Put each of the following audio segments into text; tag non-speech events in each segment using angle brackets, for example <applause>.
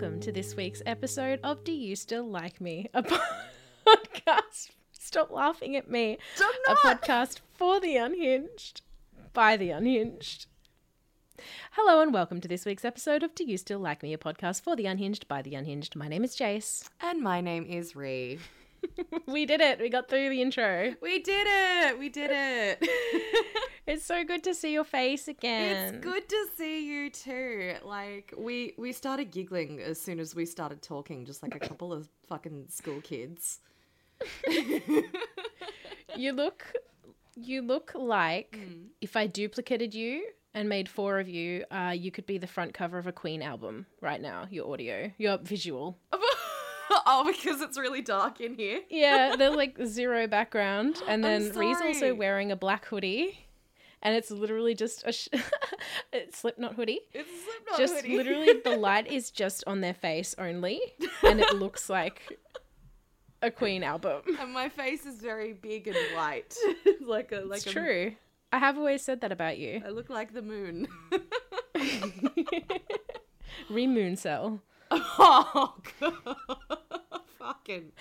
welcome to this week's episode of Do You Still Like Me? A <laughs> podcast. Stop laughing at me. A not. podcast for the unhinged, by the unhinged. Hello and welcome to this week's episode of Do You Still Like Me? A podcast for the unhinged, by the unhinged. My name is Jace. And my name is Ree. <laughs> we did it. We got through the intro. We did it. We did it. <laughs> It's so good to see your face again. it's good to see you too. Like we we started giggling as soon as we started talking, just like a couple of fucking school kids. <laughs> You look you look like Hmm. if I duplicated you and made four of you, uh, you could be the front cover of a Queen album right now. Your audio, your visual. <laughs> oh, because it's really dark in here. Yeah, <laughs> there's like zero background, <gasps> and then Ree's also wearing a black hoodie, and it's literally just a sh- <laughs> Slipknot hoodie. It's a Slipknot just hoodie. literally the light is just on their face only, and it looks like a Queen album. and my face is very big and white, like a like It's a, true. I have always said that about you. I look like the moon. Remoon cell. oh god, fucking.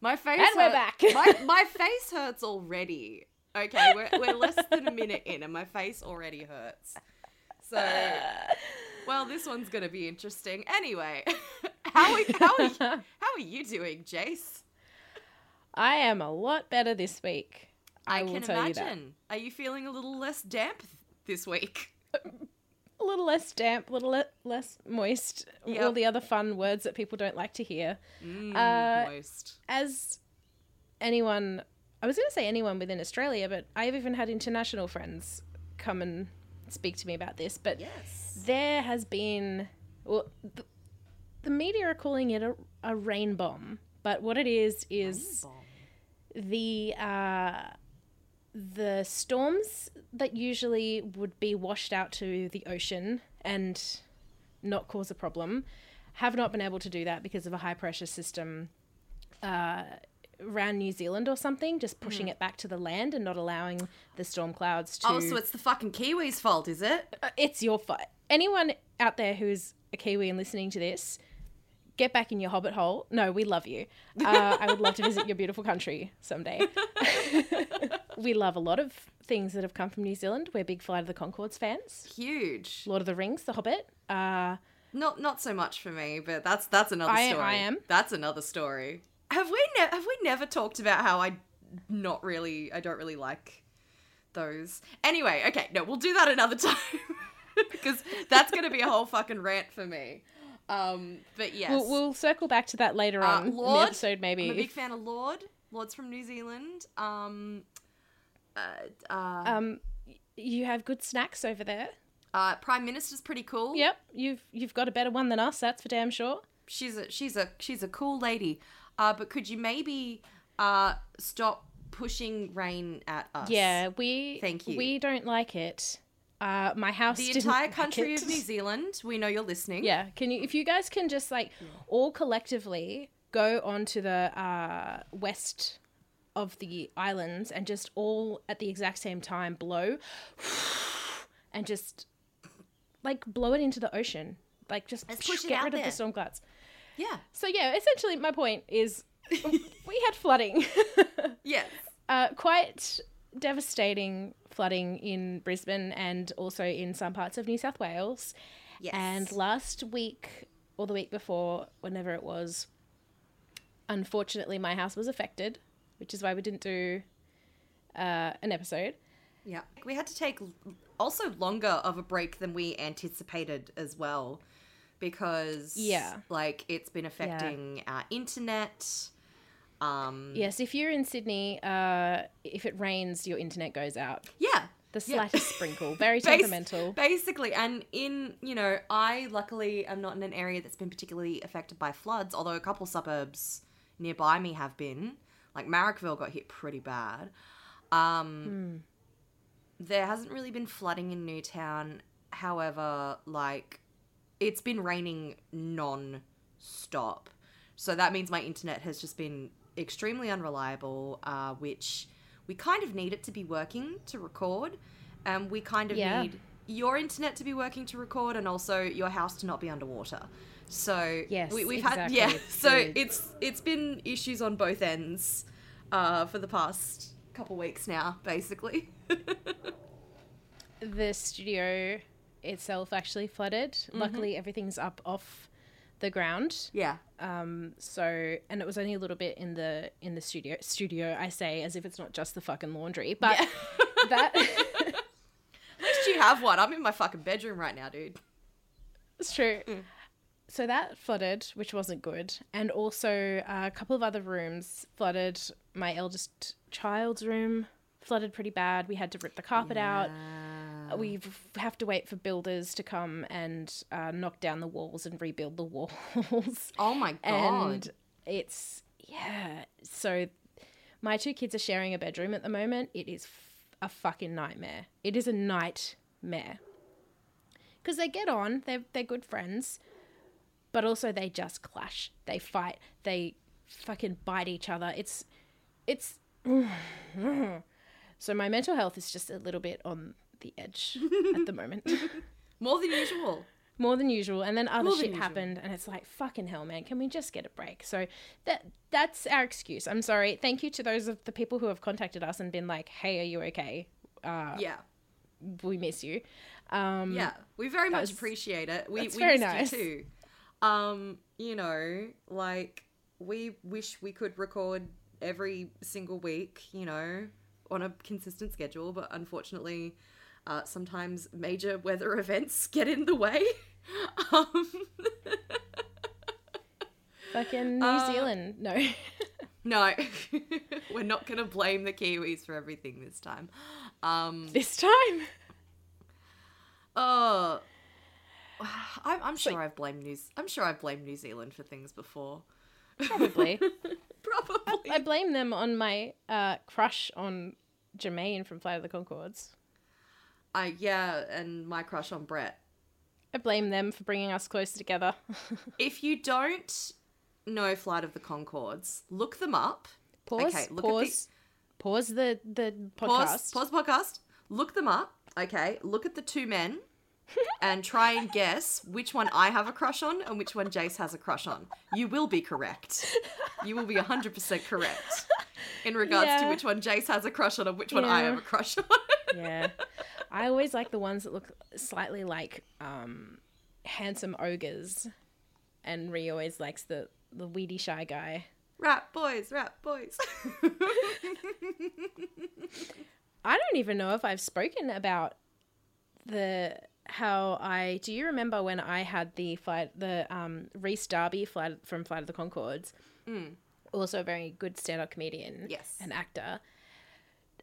My face. And we're hurt- back. my <laughs> my face hurts already. Okay, we're we're less than a minute in, and my face already hurts. So, well, this one's gonna be interesting. Anyway, <laughs> how are how are you, <laughs> how are you doing, Jace? I am a lot better this week. I, I, can tell you imagine. Are you feeling a little less damp this week? A little less damp, a little le- less moist. All the other fun words that people don't like to hear. Mm, Uh, moist. As anyone, I was going to say anyone within Australia, but I've even had international friends come and speak to me about this. But Yes. there has been, well, the, the media are calling it a, a rain bomb. But what it is is the uh, the storms that usually would be washed out to the ocean and not cause a problem have not been able to do that because of a high pressure system uh, around New Zealand or something, just pushing it back to the land and not allowing the storm clouds to. Oh, so it's the fucking Kiwis' fault, is it? Uh, it's your fault. Anyone out there who's a Kiwi and listening to this, get back in your hobbit hole. No, we love you. Uh, I would love to visit your beautiful country someday. <laughs> <laughs> we love a lot of things that have come from New Zealand. We're big Flight of the Conchords fans. Huge. Lord of the Rings, The Hobbit. Uh, Not not so much for me, but that's that's another I- story. I am. That's another story. Have we ne- have we never talked about how I not really I don't really like those. Anyway, okay, no, we'll do that another <laughs> time because that's going to be a whole fucking rant for me. Um, but yes. we'll, we'll circle back to that later Uh, on in the episode, maybe. I'm a big fan of Lorde. Lorde's from New Zealand. Um uh, uh, um, you have good snacks over there. uh, Prime Minister's pretty cool. Yep, you've you've got a better one than us. That's for damn sure. she's a she's a she's a cool lady. Uh, but could you maybe uh stop pushing rain at us? Yeah, we Thank you. We don't like it. Uh, my house. The entire country of New Zealand. We know you're listening. Yeah, can you? If you guys can just like all collectively go onto the uh, west of the islands and just all at the exact same time blow, <sighs> and just like blow it into the ocean. Like just Let's push it get out rid of the storm clouds. Yeah. So yeah, essentially my point is <laughs> we had flooding. <laughs> Yes. Uh, quite devastating flooding in Brisbane and also in some parts of New South Wales. Yes. And last week or the week before, whenever it was, unfortunately, my house was affected, which is why we didn't do uh, an episode. Yeah. We had to take also longer of a break than we anticipated as well because Yeah. like it's been affecting our internet. Um Yes, if you're in Sydney, uh, if it rains, your internet goes out. yeah. The Yeah. slightest <laughs> sprinkle, very temperamental. Basically, and in, you know, I luckily am not in an area that's been particularly affected by floods, although a couple suburbs nearby me have been. Like Marrickville got hit pretty bad. Um, There hasn't really been flooding in Newtown. However, like, it's been raining non stop. So that means my internet has just been extremely unreliable, uh, which we kind of need it to be working to record. And um, we kind of Yeah. need your internet to be working to record and also your house to not be underwater. So Yes, we, we've exactly. had yeah. So it's it's been issues on both ends uh, for the past couple weeks now, basically. <laughs> the studio itself actually flooded. Mm-hmm. Luckily, everything's up off the ground. yeah. Um, so and it was only a little bit in the in the studio. Studio, I say, as if it's not just the fucking laundry, but Yeah. <laughs> that <laughs> At least you have one. I'm in my fucking bedroom right now, dude. it's true. Mm. So that flooded, which wasn't good, and also a couple of other rooms flooded. My eldest child's room flooded pretty bad. We had to rip the carpet out. we have to wait for builders to come and uh, knock down the walls and rebuild the <laughs> walls. Oh my god. and it's yeah. So my two kids are sharing a bedroom at the moment. It is f- a fucking nightmare. It is a nightmare because they get on. They're they're good friends, but also they just clash. They fight. They fucking bite each other. It's it's. <sighs> So my mental health is just a little bit on the edge at the moment. <laughs> More than usual. More than usual. And then other shit usual. happened and it's like fucking hell, man, can we just get a break? So that that's our excuse. I'm sorry. Thank you to those of the people who have contacted us and been like, Hey, are you okay? Uh Yeah. we miss you. Um Yeah. We very much was- appreciate it. We that's we very nice. you too. Um, you know, like we wish we could record every single week, you know, on a consistent schedule, but unfortunately, uh, sometimes major weather <laughs> events get in the way. <laughs> um, fucking New Uh, Zealand. No. <laughs> no, we're not to blame the Kiwis for everything this time. Um, this time. oh, <sighs> I'm, I'm sure I've blamed New. I'm sure I've blamed New Zealand for things before. Probably. <laughs> Probably. I blame them on my uh crush on Jermaine from Flight of the Conchords. I yeah, and my crush on Brett. I blame them for bringing us closer together. <laughs> If you don't know Flight of the Conchords, look them up. Pause. Okay, look pause. Pause the the Pause. podcast. Pause podcast. Look them up. Okay. Look at the two men, and try and guess which one I have a crush on and which one Jace has a crush on. You will be correct. You will be hundred percent correct in regards to which one Jace has a crush on and which one I have a crush on. yeah. I always like the ones that look slightly like um, handsome ogres, and Ree always likes the the weedy shy guy. rap boys, rap boys. <laughs> I don't even know if I've spoken about the how I do you remember when I had the flight the um Rhys Darby flight from Flight of the Conchords, also a very good stand up comedian, Yes. and actor.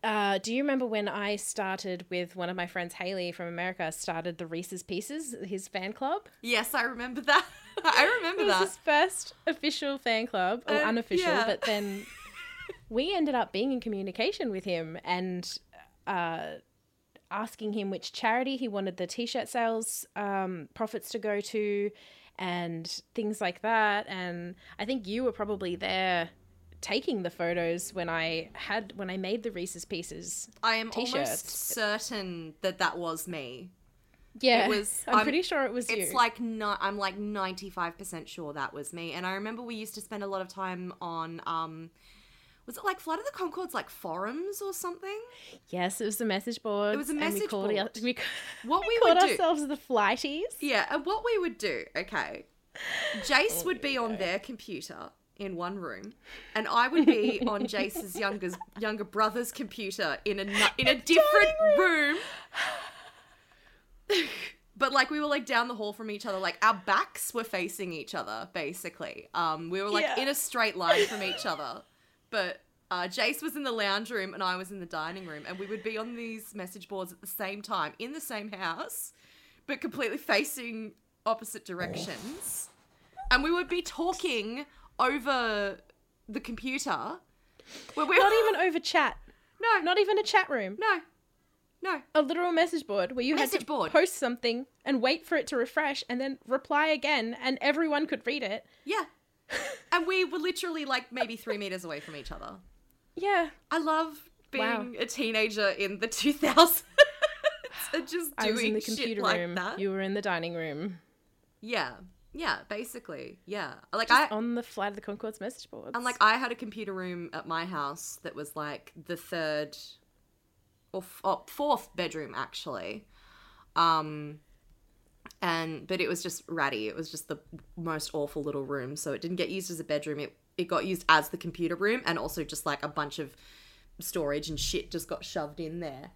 Uh, do you remember when I started with one of my friends, Haley from America, started the Reese's Pieces, his fan club? yes, I remember that. <laughs> I remember It was that. his first official fan club, or Uh, unofficial, yeah. but then <laughs> we ended up being in communication with him and uh, asking him which charity he wanted the t-shirt sales um, profits to go to and things like that. And I think you were probably there taking the photos when I had when I made the Reese's pieces. I am t-shirts. almost certain that that was me. Yeah, It was- I'm, <laughs> I'm- pretty sure it was you. It's like no, I'm like 95% sure that was me. And I remember we used to spend a lot of time on um was it like Flight of the Conchords like forums or something? yes, it was the message board. It was a and we message board. it- we, <laughs> What we we called would do. ourselves the Flighties. Yeah, and what we would do, okay. Jace would be on their computer in one room, and I would be on <laughs> Jace's younger younger brother's computer in a <laughs> in a different room. but like we were like down the hall from each other, like our backs were facing each other, basically. Um, we were like Yeah. in a straight line from each other, but. Uh, Jace was in the lounge room and I was in the dining room, and we would be on these message boards at the same time in the same house, but completely facing opposite directions. And we would be talking over the computer. Where we're Not even over chat. no, Not even a chat room. no, no. A literal message board where you had Message to board. post something and wait for it to refresh and then reply again and everyone could read it. Yeah. And we were literally like maybe three meters away from each other. Yeah. I love being Wow. a teenager in the <laughs> 2000s <laughs> and just doing I was in the shit computer like room. that. You were in the dining room. Yeah. Yeah, basically. Yeah. Like Just I on the Flight of the Conchords message boards. and like I had a computer room at my house that was like the third or f- oh, fourth bedroom actually. Um and but it was just ratty. It was just the most awful little room, so it didn't get used as a bedroom. It it got used as the computer room and also just like a bunch of storage and shit just got shoved in there.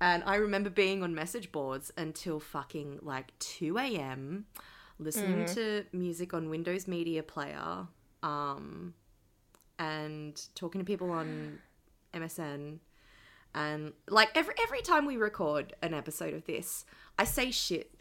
And I remember being on message boards until fucking like 2 a.m. listening to music on Windows Media Player um, and talking to people on MSN. And like every every time we record an episode of this, I say shit.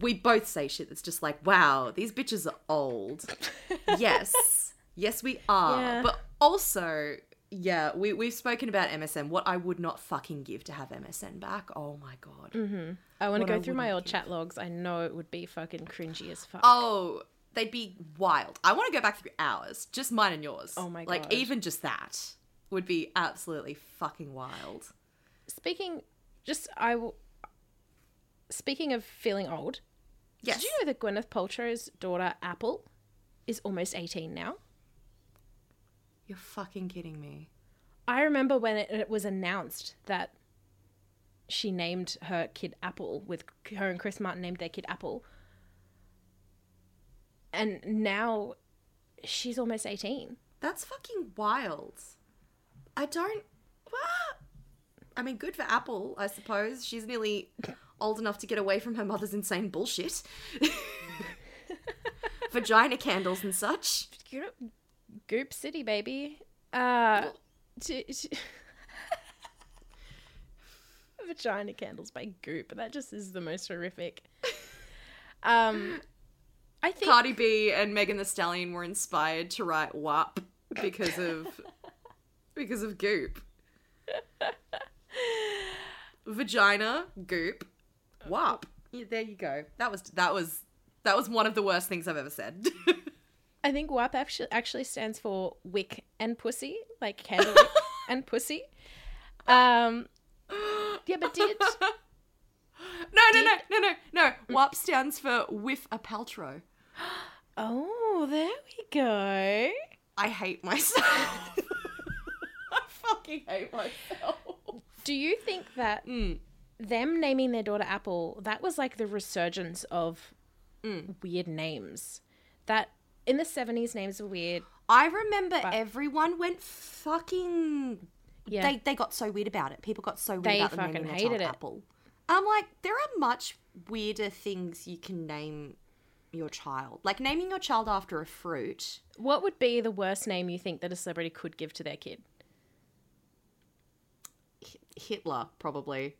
We both say shit that's just like, wow, these bitches are old. <laughs> yes. Yes, we are. Yeah. But also, yeah, we, we've spoken about MSN. What I would not fucking give to have MSN back. Oh my god. Mm-hmm. I want to go I through my old give. chat logs. I know it would be fucking cringy as fuck. Oh, they'd be wild. I want to go back through hours. Just mine and yours. Oh my God. Like, even just that would be absolutely fucking wild. Speaking, just I will. Speaking of feeling old, Yes. did you know that Gwyneth Paltrow's daughter Apple is almost eighteen now? You're fucking kidding me. I remember when it, it was announced that she named her kid Apple, with her and Chris Martin named their kid Apple, and now she's almost eighteen. That's fucking wild. I don't. What? I mean, good for Apple, I suppose. She's nearly old enough to get away from her mother's insane bullshit. <laughs> Vagina candles and such. Goop City, baby. Uh, <laughs> vagina candles by Goop. That just is the most horrific. Um, I think Cardi B and Megan Thee Stallion were inspired to write WAP because of <laughs> because of goop. Vagina, goop, WAP. Yeah, there you go. That was that was that was one of the worst things I've ever said. <laughs> I think WAP actually actually stands for wick and pussy, like candle <laughs> and pussy. Um, yeah, but did <laughs> no, no, no, no, no, no. WAP stands for with a Paltrow. <gasps> oh, there we go. I hate myself. I fucking hate myself. Do you think that Mm. Them naming their daughter Apple, that was like the resurgence of Mm. weird names? That in the 70s, names were weird. I remember everyone went fucking. Yeah. They they got so weird about it. People got so weird They about fucking naming their hated it. Apple. I'm like, there are much weirder things you can name your child. Like naming your child after a fruit. What would be the worst name you think that a celebrity could give to their kid? Hitler, probably.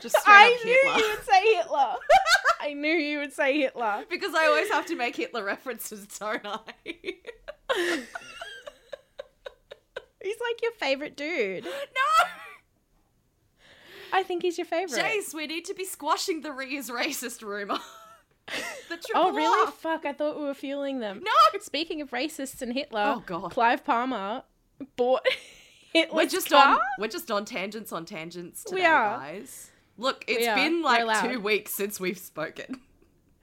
Just straight up Hitler. would say Hitler. <laughs> I knew you would say Hitler. because I always have to make Hitler references, don't I? <laughs> He's like your favorite dude. no! I think he's your favorite. Jace, we need to be squashing the re is racist rumor. <laughs> the triple oh, really? R. Fuck, I thought we were fueling them. No! Speaking of racists and Hitler, Oh, God. Clive Palmer bought We're just car. on we're just on tangents on tangents today, We are. guys. Look, it's been like two weeks since we've spoken. <laughs>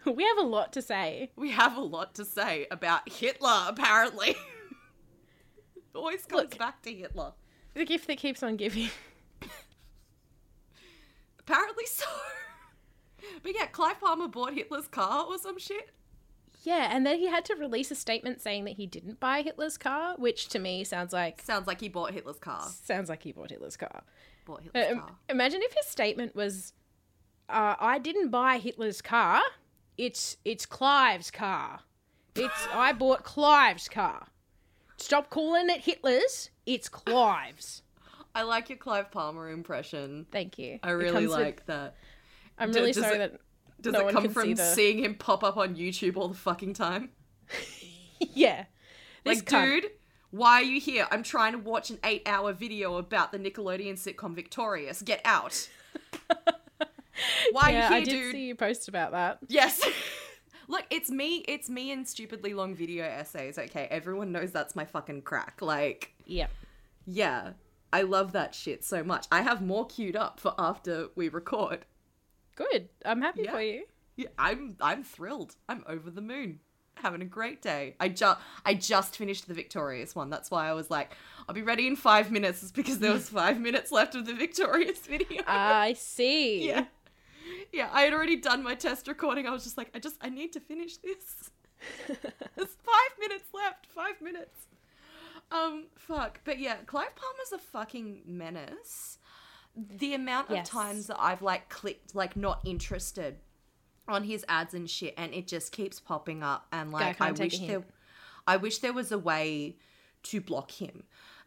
We have a lot to say. We have a lot to say about Hitler, apparently. <laughs> Always comes Look. back to Hitler. The gift that keeps on giving. <laughs> Apparently so. But yeah, Clive Palmer bought Hitler's car or some shit. Yeah, and then he had to release a statement saying that he didn't buy Hitler's car, which to me sounds like Sounds like he bought Hitler's car. sounds like he bought Hitler's car. Bought Hitler's Um, car. imagine if his statement was, uh, "I didn't buy Hitler's car. It's it's Clive's car. It's <laughs> I bought Clive's car. Stop calling it Hitler's. It's Clive's." I like your Clive Palmer impression. Thank you. I really comes with- like that. I'm really sorry it- that. Does no it come can see from the- seeing him pop up on YouTube all the fucking time? <laughs> Yeah. This Like, cunt. dude, why are you here? I'm trying to watch an eight hour video about the Nickelodeon sitcom Victorious. Get out. <laughs> why Yeah, are I you did here, dude? see you post about that. Yes. <laughs> Look, it's me. It's me and stupidly long video essays. Okay, everyone knows that's my fucking crack. Like, yeah. yeah, I love that shit so much. I have more queued up for after we record. Good. I'm happy Yeah. for you. Yeah, I'm I'm thrilled. I'm over the moon. having a great day. I just I just finished the victorious one. That's why I was like, I'll be ready in five minutes. It's <laughs> because there was <laughs> five minutes left of the victorious <laughs> video. I see. yeah, yeah. I had already done my test recording. I was just like, I just I need to finish this. There's five minutes left. Five minutes. Um, fuck. But yeah, Clive Palmer's a fucking menace. The amount of times that I've like clicked like not interested on his ads and shit, and it just keeps popping up, and like I a wish there, I wish there was a way to block him,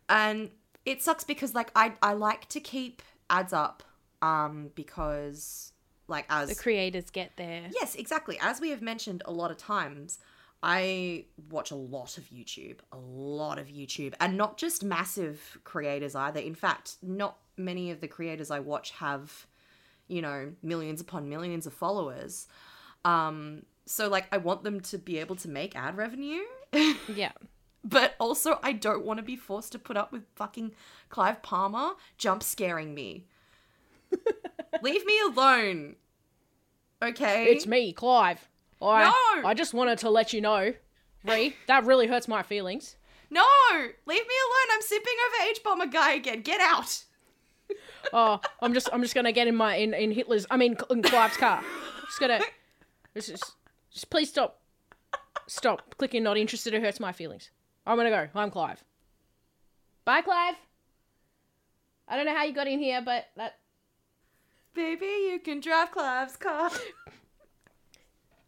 and it sucks because like I I like to keep ads up, um, because like as The creators get there. Yes, exactly. As we have mentioned a lot of times, I watch a lot of YouTube, a lot of YouTube, and not just massive creators either. In fact, not many of the creators I watch have, you know, millions upon millions of followers. Um, so like I want them to be able to make ad revenue, <laughs> Yeah. but also I don't want to be forced to put up with fucking Clive Palmer jump scaring me. <laughs> Leave me alone. Okay. It's me, Clive. I, No! I just wanted to let you know, Ree, that really hurts my feelings. No! Leave me alone. I'm sipping over H bomber guy again. Get out. Oh, I'm just I'm just gonna get in my in, in Hitler's I mean in Clive's car. Just gonna just, just, just please stop. Stop clicking not interested. It hurts my feelings. I'm gonna go. I'm Clive. Bye, Clive. I don't know how you got in here, but that Baby, you can drive Clive's car.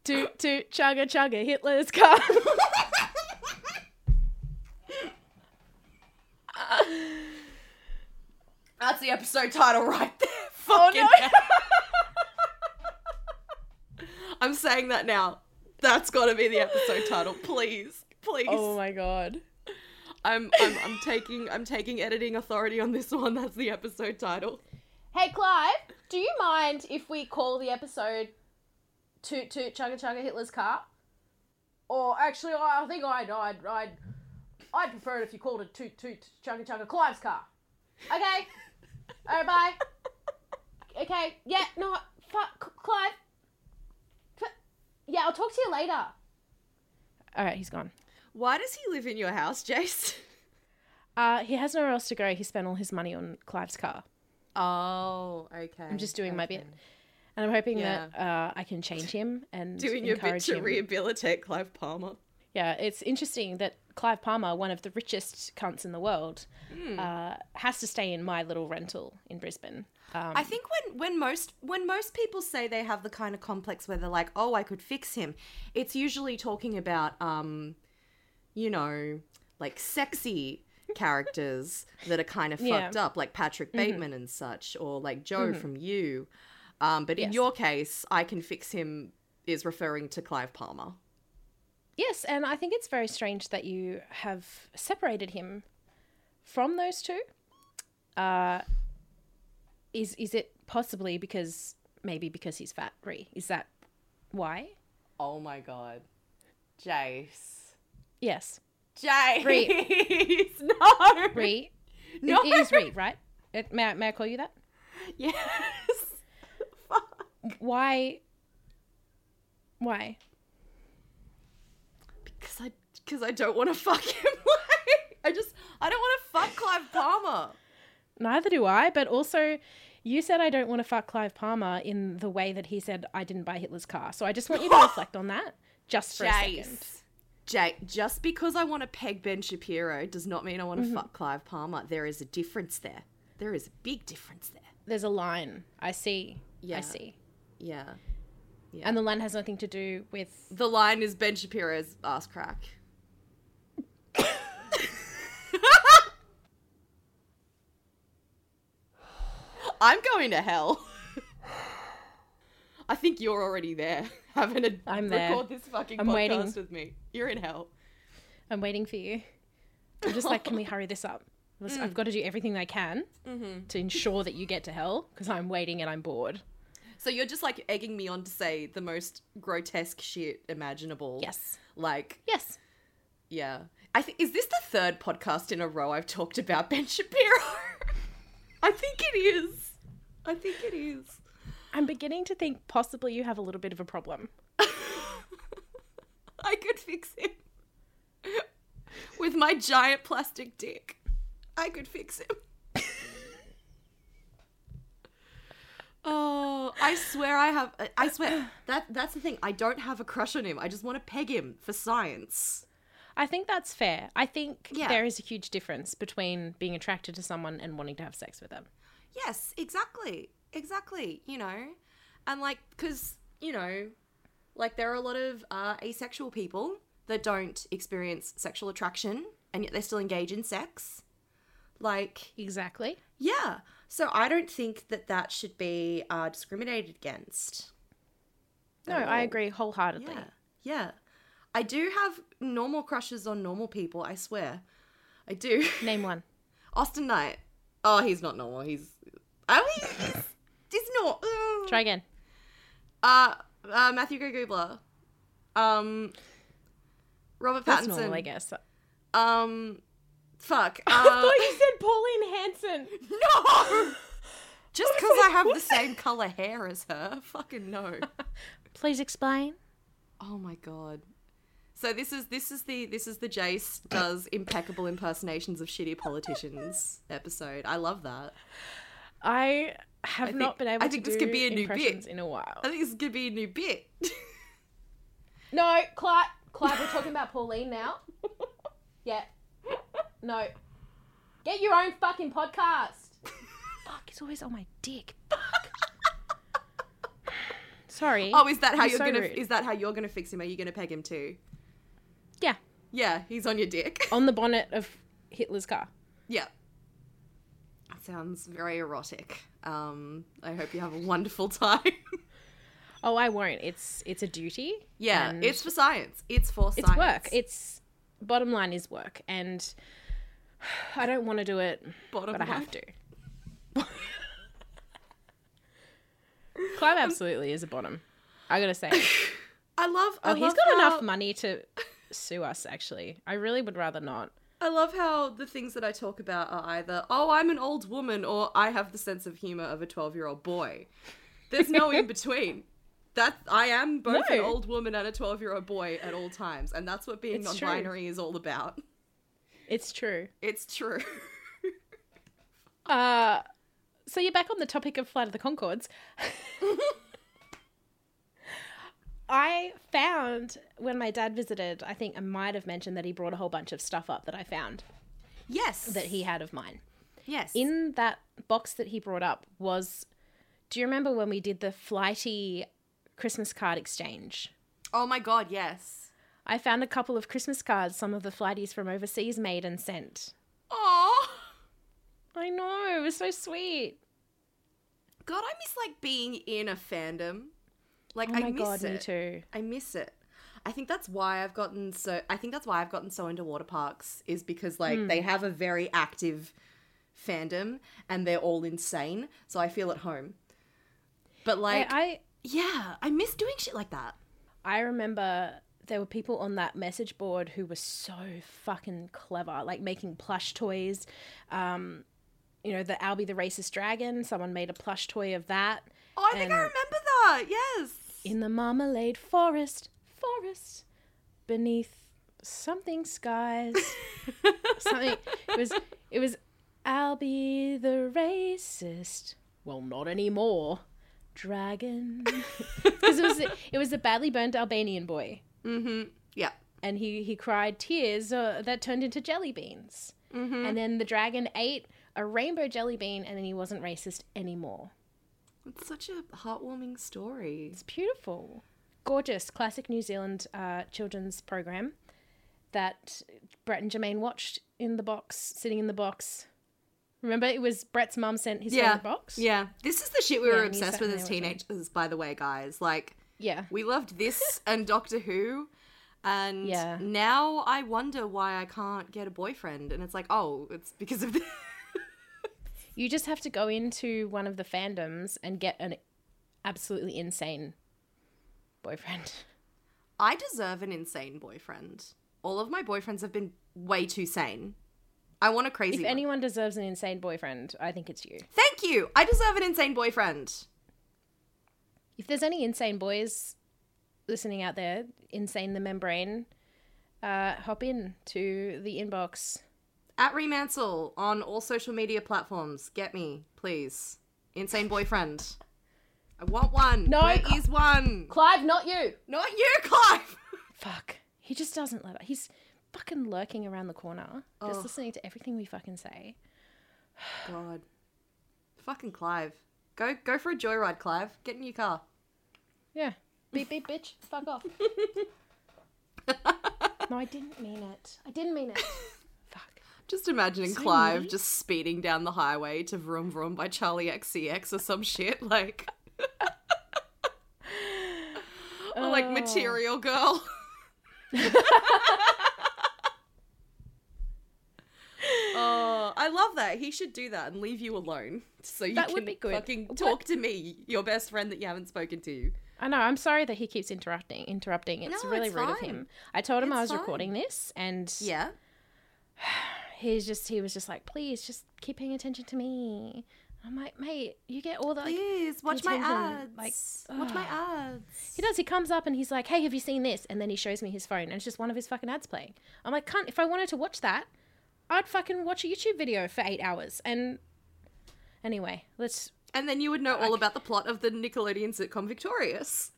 toot toot chugga chugga Hitler's car. <laughs> <laughs> That's the episode title right there. <laughs> oh Fucking no! I'm saying that now. That's got to be the episode title. Please, please. oh my god. I'm, I'm I'm taking I'm taking editing authority on this one. That's the episode title. Hey Clive, do you mind if we call the episode "Toot Toot Chugga Chugga Hitler's Car"? Or actually, I think I'd I'd I'd I'd prefer it if you called it "Toot Toot Chugga Chugga Clive's Car." Okay. Alright, bye. Okay. Yeah. No. Fuck, Clive. Yeah, I'll talk to you later. All right, he's gone. Why does he live in your house, Jace? <laughs> Uh, he has nowhere else to go. He spent all his money on Clive's car. Oh, okay. I'm just doing my bit. And I'm hoping that uh, I can change him and Doing your bit to him. rehabilitate Clive Palmer. Yeah, it's interesting that Clive Palmer, one of the richest cunts in the world, Hmm. uh, has to stay in my little rental in Brisbane. Um, I think when when most when most people say they have the kind of complex where they're like, "Oh, I could fix him," it's usually talking about um, you know, like sexy <laughs> characters that are kind of Yeah. fucked up, like Patrick Bateman and such, or like Joe from You. Um, but in your case, I can fix him is referring to Clive Palmer. Yes, and I think it's very strange that you have separated him from those two. Uh, is is it possibly because maybe because he's fat? Ree, is that why? Oh my god, Jace. Yes, Jace. <laughs> no. Ree. <laughs> No. It, it is Ree, right? It, may I, may I call you that? Yes. Fuck. <laughs> Why? Why? Because I because I don't want to fuck <laughs> him. I just I don't want to fuck Clive Palmer. Neither do I, but also you said I don't want to fuck Clive Palmer in the way that he said I didn't buy Hitler's car. So I just want you to <laughs> reflect on that just for a second. Jace. Jay, just because I want to peg Ben Shapiro does not mean I want to Mm-hmm. fuck Clive Palmer. There is a difference there. There is a big difference there. There's a line. I see. Yeah. I see. Yeah. And the line has nothing to do with The line is Ben Shapiro's ass crack. <laughs> I'm going to hell. <laughs> I think you're already there, <laughs> having to I'm record this fucking I'm podcast waiting. with me. You're in hell. I'm waiting for you. I'm just like, can we hurry this up? Mm. I've got to do everything I can Mm-hmm. to ensure that you get to hell because I'm waiting and I'm bored. So you're just like egging me on to say the most grotesque shit imaginable. Yes. Like, Yes. yeah. I think is this the third podcast in a row I've talked about Ben Shapiro? <laughs> I think it is. I think it is. I'm beginning to think possibly you have a little bit of a problem. <laughs> I could fix him. <laughs> With my giant plastic dick. I could fix him. Oh, I swear I have I swear <clears throat> that that's the thing. I don't have a crush on him. I just want to peg him for science. I think that's fair. I think Yeah. there is a huge difference between being attracted to someone and wanting to have sex with them. Yes, exactly. Exactly, you know. And like cuz, you know, like there are a lot of uh, asexual people that don't experience sexual attraction and yet they still engage in sex. Like Exactly. Yeah. So I don't think that that should be uh, discriminated against. No, I agree wholeheartedly. Yeah. Yeah. I do have normal crushes on normal people, I swear. I do. Name one. <laughs> Austin Knight. Oh, he's not normal. He's. Oh, he's. He's not. Try again. Uh, uh, Matthew Gray Gubler. Um. Robert Pattinson. That's normal, I guess. Um. Fuck. <laughs> I Uh, thought you said Pauline Hanson. <laughs> no! Just because I I have the same color hair as her. Fucking no. <laughs> Please explain. Oh my god. So this is this is the this is the Jace does impeccable impersonations of shitty politicians episode. I love that. I have think- not been able I to think do this could be a new bit. in a while. I think this could be a new bit. No, Clive. Clive, we're talking about Pauline now. Yeah. No. Get your own fucking podcast. <laughs> Fuck, he's always on my dick. Fuck. <sighs> Sorry. oh, is that how You're you're so gonna rude. is that how you're gonna fix him? Are you gonna peg him too? Yeah. Yeah, he's on your dick. <laughs> On the bonnet of Hitler's car. yeah. That sounds very erotic. Um, I hope you have a wonderful <laughs> time. Oh, I won't. It's it's a duty. yeah, and it's for science. It's for it's science. work. It's bottom line is work, and I don't want to do it, Bottom but I have to. Clive um, absolutely is a bottom. I gotta say. <laughs> I love. Oh, I Oh, he's got how- enough money to sue us. Actually, I really would rather not. I love how the things that I talk about are either, oh, I'm an old woman, or I have the sense of humor of a 12 year old boy. There's no in <laughs> between. That I am both an old woman and a 12 year old boy at all times, and that's what being It's non true. binary is all about. It's true. It's true. Uh, so you're back on the topic of Flight of the Conchords. I found when my dad visited, I think I might have mentioned that he brought a whole bunch of stuff up that I found yes. that he had of mine. Yes. In that box that he brought up was do you remember when we did the flighty Christmas card exchange? oh my god, yes. I found a couple of Christmas cards some of the flighties from overseas made and sent. Oh I know, it was so sweet. God, I miss like being in a fandom. Like Oh I my miss god, it. me too. I miss it. I think that's why I've gotten so. I think that's why I've gotten so into water parks is because like Hmm. they have a very active fandom and they're all insane, so I feel at home. But like, I, I yeah, I miss doing shit like that. I remember there were people on that message board who were so fucking clever, like making plush toys. Um, you know, the Albi the racist dragon. Someone made a plush toy of that. Oh, I think I remember that. Yes. In the marmalade forest, forest, beneath something skies. <laughs> something. It was. It was Albi the racist. Well, not anymore. Dragon. <laughs> Because it was. It was a badly burnt Albanian boy. Mm-hmm. Yeah. and he he cried tears uh, that turned into jelly beans. Mm-hmm. And then the dragon ate a rainbow jelly bean, and then he wasn't racist anymore. It's such a heartwarming story. It's beautiful, gorgeous, classic New Zealand uh, children's program that Brett and Jermaine watched in the box, sitting in the box. Remember, it was Brett's mum sent his Yeah. favorite box. Yeah. This is the shit we Yeah, were obsessed with as teenagers, by the way, guys. Like, yeah. We loved this <laughs> and Doctor Who. And Yeah. now I wonder why I can't get a boyfriend. And it's like, oh, it's because of this. <laughs> You just have to go into one of the fandoms and get an absolutely insane boyfriend. I deserve an insane boyfriend. All of my boyfriends have been way too sane. I want a crazy If one. anyone deserves an insane boyfriend, I think it's you. Thank you. I deserve an insane boyfriend. If there's any insane boys listening out there, insane the membrane, uh, hop in to the inbox. At Remansel on all social media platforms. Get me, please. Insane boyfriend. I want one. No, Where Cl- is one? Clive, not you. Not you, <laughs> Clive. Fuck. He just doesn't let it. He's fucking lurking around the corner, just Ugh. listening to everything we fucking say. <sighs> God. Fucking Clive. Go go for a joyride, Clive. Get in your car. Yeah. Beep beep bitch. Fuck off. <laughs> no, I didn't mean it. I didn't mean it. <laughs> Fuck. Just imagining So Clive needy. just speeding down the highway to Vroom Vroom by Charli XCX or some shit. Like, <laughs> or like Oh. Material Girl. Oh, I love that. He should do that and leave you alone, so you That can would be good. fucking What- talk to me, your best friend that you haven't spoken to. I know. I'm sorry that he keeps interrupting. Interrupting. It's No, really it's rude of him. I told him I was fine. recording this, and Yeah. <sighs> he's just he was just like, please, just keep paying attention to me. I'm like, mate, you get all the like. Please watch my ads. like, watch my ads. He does. He comes up and he's like, "Hey, have you seen this?" And then he shows me his phone, and it's just one of his fucking ads playing. I'm like, "Cunt! If I wanted to watch that, I'd fucking watch a YouTube video for eight hours." And anyway, let's. And then you would know all about the plot of the Nickelodeon sitcom Victorious.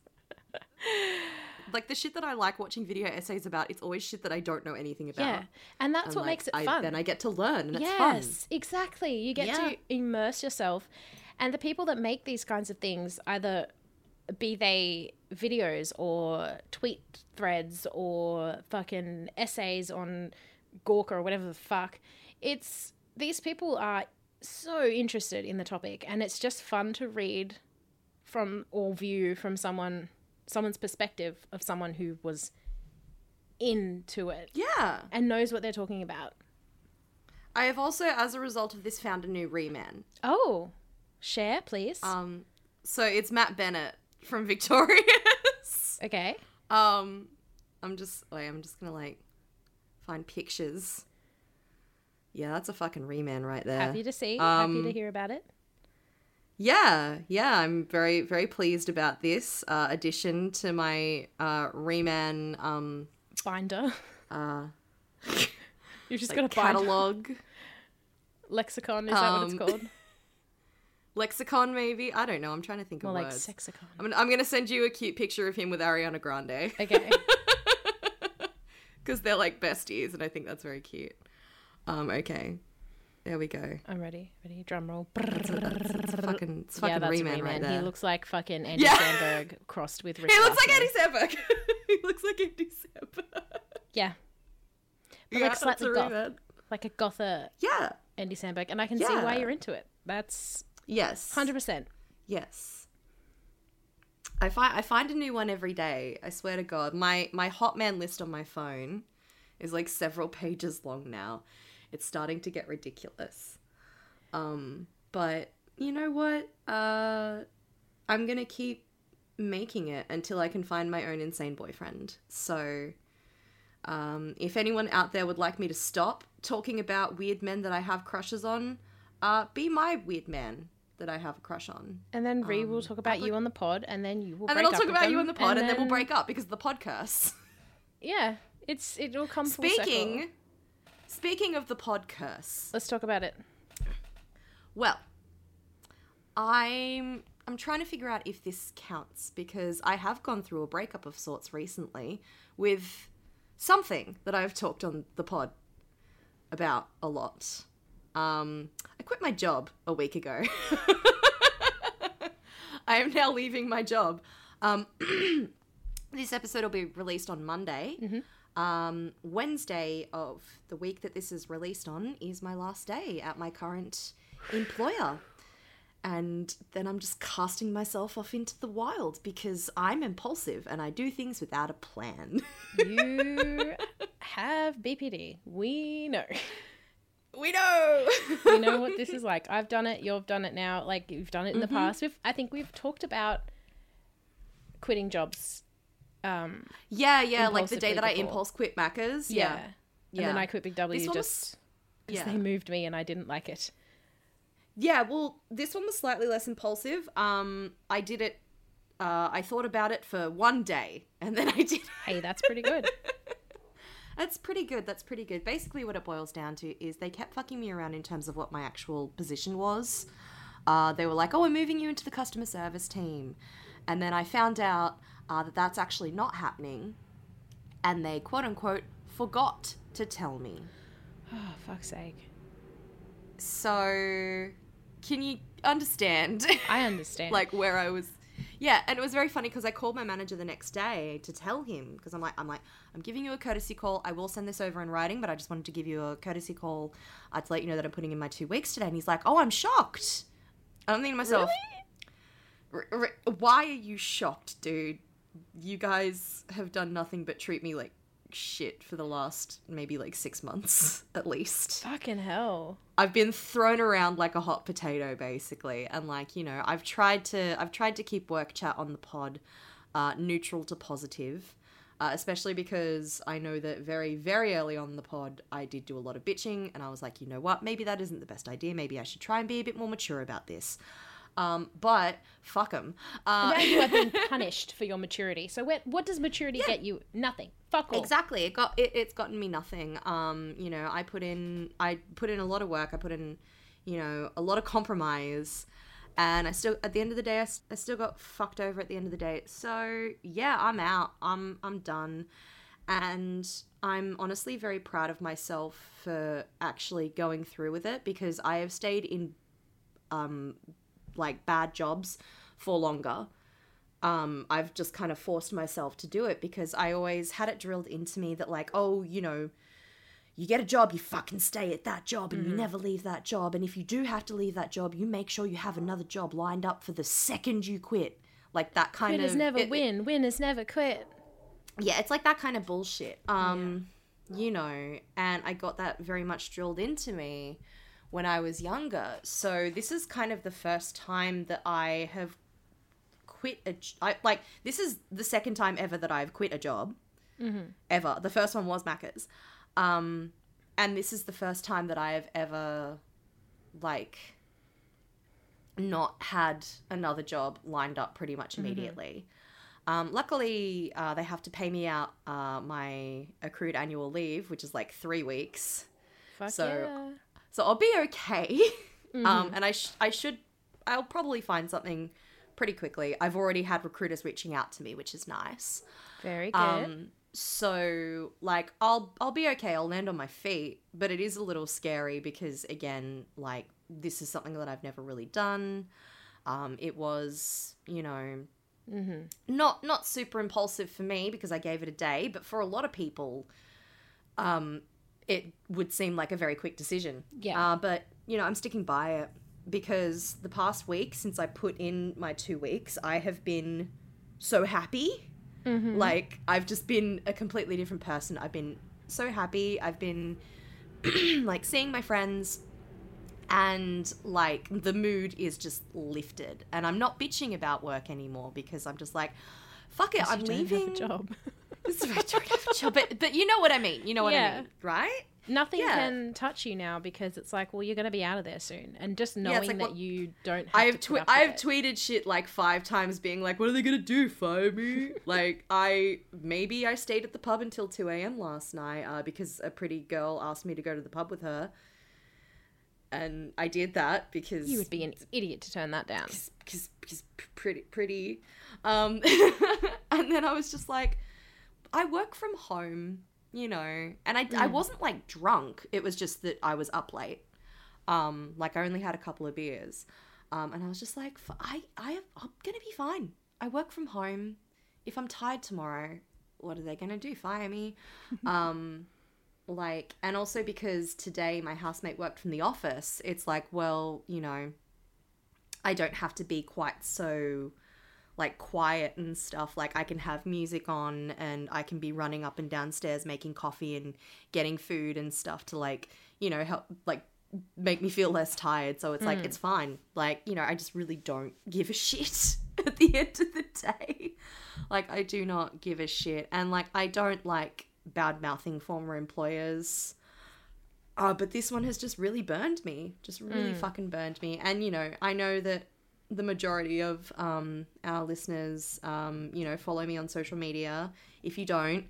<laughs> like the shit that I like watching video essays about, it's always shit that I don't know anything about. Yeah, and that's And, what like, makes it I, fun. Then I get to learn, and it's fun. yes, exactly. You get Yeah. to immerse yourself, and the people that make these kinds of things, either be they videos or tweet threads or fucking essays on Gawker or whatever the fuck, it's these people are so interested in the topic, and it's just fun to read from or view from someone someone's perspective of someone who was into it Yeah. and knows what they're talking about. I have also, as a result of this, found a new reman. Oh, share, please. Um, so it's Matt Bennett from Victorious. okay. um, I'm just wait, I'm just gonna like find pictures. Yeah, that's a fucking reman right there. Happy to see. happy Um, to hear about it. Yeah, yeah, I'm very, very pleased about this uh, addition to my uh, Reman um, Binder. uh, <laughs> You've just like, got a binder. catalog <laughs> Lexicon, is that what it's Um, called? <laughs> lexicon. Maybe I don't know. I'm trying to think More of like words. sexicon. I'm I'm gonna send you a cute picture of him with Ariana Grande Okay. Because they're like besties, and I think that's very cute. Um, okay, there we go. I'm ready. Ready? Drum roll. It's, it's fucking, it's fucking <laughs> yeah, that's Reman Reman. right there. He looks like fucking Andy Yeah. Samberg crossed with Rick He looks like Andy Samberg. <laughs> he looks like Andy Samberg. Yeah. But yeah, like slightly that's a goth. Reman. Like a gother Yeah. Andy Samberg. And I can see why you're into it. That's Yes. 100%. Yes. I find I find a new one every day. I swear to God, my my Hotman list on my phone is like several <laughs> pages long now. It's starting to get ridiculous. Um, but you know what? Uh, I'm gonna keep making it until I can find my own insane boyfriend. So, um, if anyone out there would like me to stop talking about weird men that I have crushes on, uh, be my weird man that I have a crush on. And then Ree will Um, talk about you on the pod, and then you will And then I'll talk about you on the pod, and, then... we'll break up because of the podcast. <laughs> Yeah, it's it will come circle. Speaking, speaking of the pod curse, Let's talk about it. well, I'm I'm trying to figure out if this counts because I have gone through a breakup of sorts recently with something that I've talked on the pod about a lot. Um, I quit my job a week ago. <laughs> I am now leaving my job. Um, <clears throat> this episode will be released on Monday. Um, Wednesday of the week that this is released on is my last day at my current employer. And then I'm just casting myself off into the wild because I'm impulsive and I do things without a plan. <laughs> You have BPD. We know. We know! <laughs> We know what this is <laughs> like. I've done it. You've done it now. Like you've done it in Mm-hmm. the past. We've. I think we've talked about quitting jobs. Um. Yeah, yeah, like the day that I before. impulse quit Macca's. Yeah. Yeah. And then I quit Big W This was- just because Yeah. they moved me and I didn't like it. Yeah, well, this one was slightly less impulsive. Um, I did it uh, I thought about it for one day and then I did. Hey, that's pretty good. <laughs> That's pretty good. That's pretty good. Basically, what it boils down to is they kept fucking me around in terms of what my actual position was. Uh, they were like, "Oh, we're moving you into the customer service team," and then I found out uh, that that's actually not happening, and they quote unquote forgot to tell me. oh, fuck's sake. So, can you understand? I understand. <laughs> like where I was. Yeah, and it was very funny because I called my manager the next day to tell him because I'm like, I'm like, I'm giving you a courtesy call. I will send this over in writing, but I just wanted to give you a courtesy call uh, to let you know that I'm putting in my two weeks today. And he's like, Oh, I'm shocked. And I'm thinking to myself, "R- r- Why are you shocked, dude? You guys have done nothing but treat me like shit for the last maybe like six months <laughs> at least. Fucking hell. I've been thrown around like a hot potato basically and like you know I've tried to I've tried to keep work chat on the pod uh, neutral to positive uh, especially because I know that very very early on the pod I did do a lot of bitching and I was like you know what maybe that isn't the best idea maybe I should try and be a bit more mature about this um, but fuck them uh, you have been <laughs> punished for your maturity. So what, what does maturity get you? Nothing. Fuck all. Exactly. It got it, it's gotten me nothing. Um, you know, I put in I put in a lot of work. I put in, you know, a lot of compromise, and I still at the end of the day, I, I still got fucked over at the end of the day. So yeah, I'm out. I'm I'm done, and I'm honestly very proud of myself for actually going through with it because I have stayed in, um, like bad jobs for longer um, I've just kind of forced myself to do it because I always had it drilled into me that, like, oh, you know, you get a job, you fucking stay at that job and you never leave that job. And if you do have to leave that job, you make sure you have another job lined up for the second you quit. Like that kind Quitters of. never it- win. Winners never quit. yeah, it's like that kind of bullshit. Um, you know, and I got that very much drilled into me when I was younger. So this is kind of the first time that I have quit a I, like this is the second time ever that I've quit a job. Ever. The first one was Macca's. Um, and this is the first time that I have ever like not had another job lined up pretty much immediately. Um, luckily, uh, they have to pay me out uh, my accrued annual leave, which is like three weeks. Fuck So- yeah. So I'll be okay. <laughs> Um, and I, sh- I should, I'll probably find something pretty quickly. I've already had recruiters reaching out to me, which is nice. Very good. Um, so like I'll I'll be okay. I'll land on my feet, but it is a little scary because again, like this is something that I've never really done. Um, it was, you know, mm-hmm. not not super impulsive for me because I gave it a day, but for a lot of people, um, it would seem like a very quick decision. Yeah. Uh, but you know, I'm sticking by it because the past week since I put in my two weeks, I have been so happy. Like I've just been a completely different person. I've been so happy. I've been <clears throat> like seeing my friends and like the mood is just lifted and I'm not bitching about work anymore because I'm just like fuck it, I'm You don't have a leaving. job. <laughs> This is- I don't have a job. But, but you know what I mean. You know what I mean, right? Nothing Yeah. can touch you now because it's like, well, you're going to be out of there soon, and just knowing like, that what- you don't. Have I to have put twe- up I've it. tweeted shit like five times, being like, "What are they gonna do? Fire me?" <laughs> like I maybe I stayed at the pub until two a.m. last night uh, because a pretty girl asked me to go to the pub with her, and I did that because You would be an idiot to turn that down. because because pretty pretty um <laughs> and then i was just like i work from home you know and i i wasn't like drunk. It was just that i was up late. Um like i only had a couple of beers. Um and i was just like "F- i i i'm gonna be fine. I work from home. If i'm tired tomorrow what are they gonna do? Fire me. <laughs> Um like and also because today my housemate worked from the office it's like well you know I don't have to be quite so like quiet and stuff. Like I can have music on and I can be running up and downstairs making coffee and getting food and stuff to like, you know, help like make me feel less tired. So it's like it's fine. Like, you know, I just really don't give a <laughs> shit at the end of the day. Like I do not give a shit. And like I don't like bad mouthing former employers. Uh, but this one has just really burned me. Just really fucking burned me. And, you know, I know that the majority of um, our listeners, um, you know, follow me on social media. If you don't,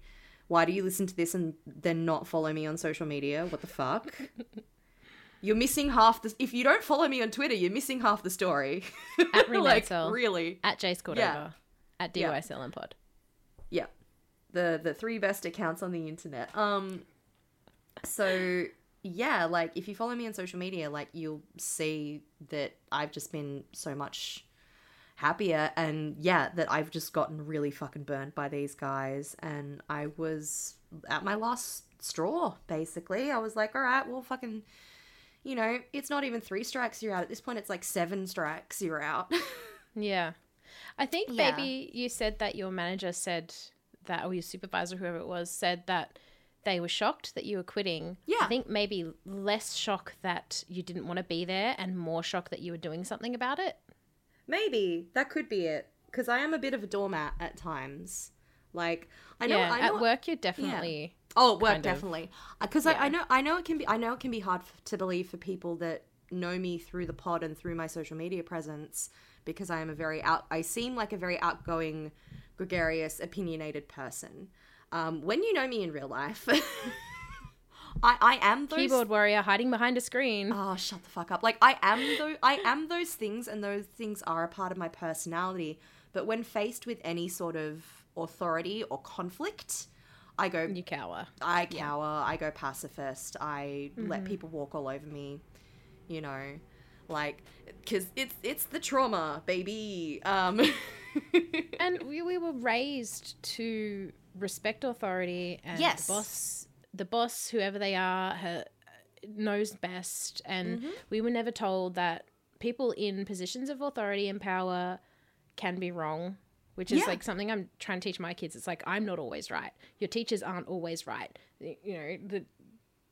why do you listen to this and then not follow me on social media? What the fuck? <laughs> You're missing half the. If you don't follow me on Twitter, you're missing half the story. At <laughs> like really, At Jace Cordova. Yeah. At Yeah. DYSL Pod. yeah, the the three best accounts on the internet. Um, so yeah, like if you follow me on social media, like you'll see that I've just been so much happier and yeah, that I've just gotten really fucking burnt by these guys and I was at my last straw basically. I was like, all right, well fucking you know, it's not even three strikes you're out. At this point it's like seven strikes you're out. <laughs> Yeah. I think Yeah. maybe you said that your manager said that, or your supervisor, whoever it was, said that they were shocked that you were quitting. Yeah. I think maybe less shock that you didn't want to be there and more shock that you were doing something about it. Maybe that could be it because I am a bit of a doormat at times. Like I know, yeah. I know. At work, you're definitely. oh, work definitely uh, because Yeah. I, I know, I know it can be, I know it can be hard f- to believe for people that know me through the pod and through my social media presence because I am a very out. I seem like a very outgoing, gregarious, opinionated person. Um, when you know me in real life, <laughs> I I am those Keyboard warrior hiding behind a screen. Oh, shut the fuck up. Like I am though I am those things and those things are a part of my personality. But when faced with any sort of authority or conflict, I go you cower. I cower, I go pacifist, I let people walk all over me, you know. Like cuz it's it's the trauma, baby. Um <laughs> And we, we were raised to respect authority and Yes. the boss, the boss, whoever they are, ha, knows best. And Mm-hmm. we were never told that people in positions of authority and power can be wrong, which is Yeah. like something I'm trying to teach my kids. It's like, I'm not always right. Your teachers aren't always right. You know, the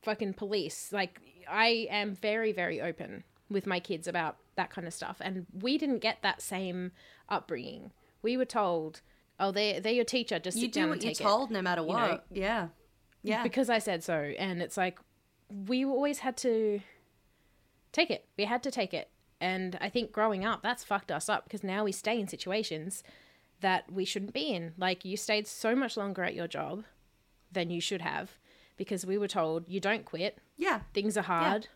fucking police. Like, I am very, very open with my kids about that kind of stuff. And we didn't get that same upbringing. We were told, oh, they're, they're your teacher, just you sit do down what and you're take it. told no matter what. know. yeah. Yeah. Because I said so. And it's like, we always had to take it. We had to take it. And I think growing up, that's fucked us up because now we stay in situations that we shouldn't be in. Like, you stayed so much longer at your job than you should have because we were told, you don't quit. yeah. Things are hard.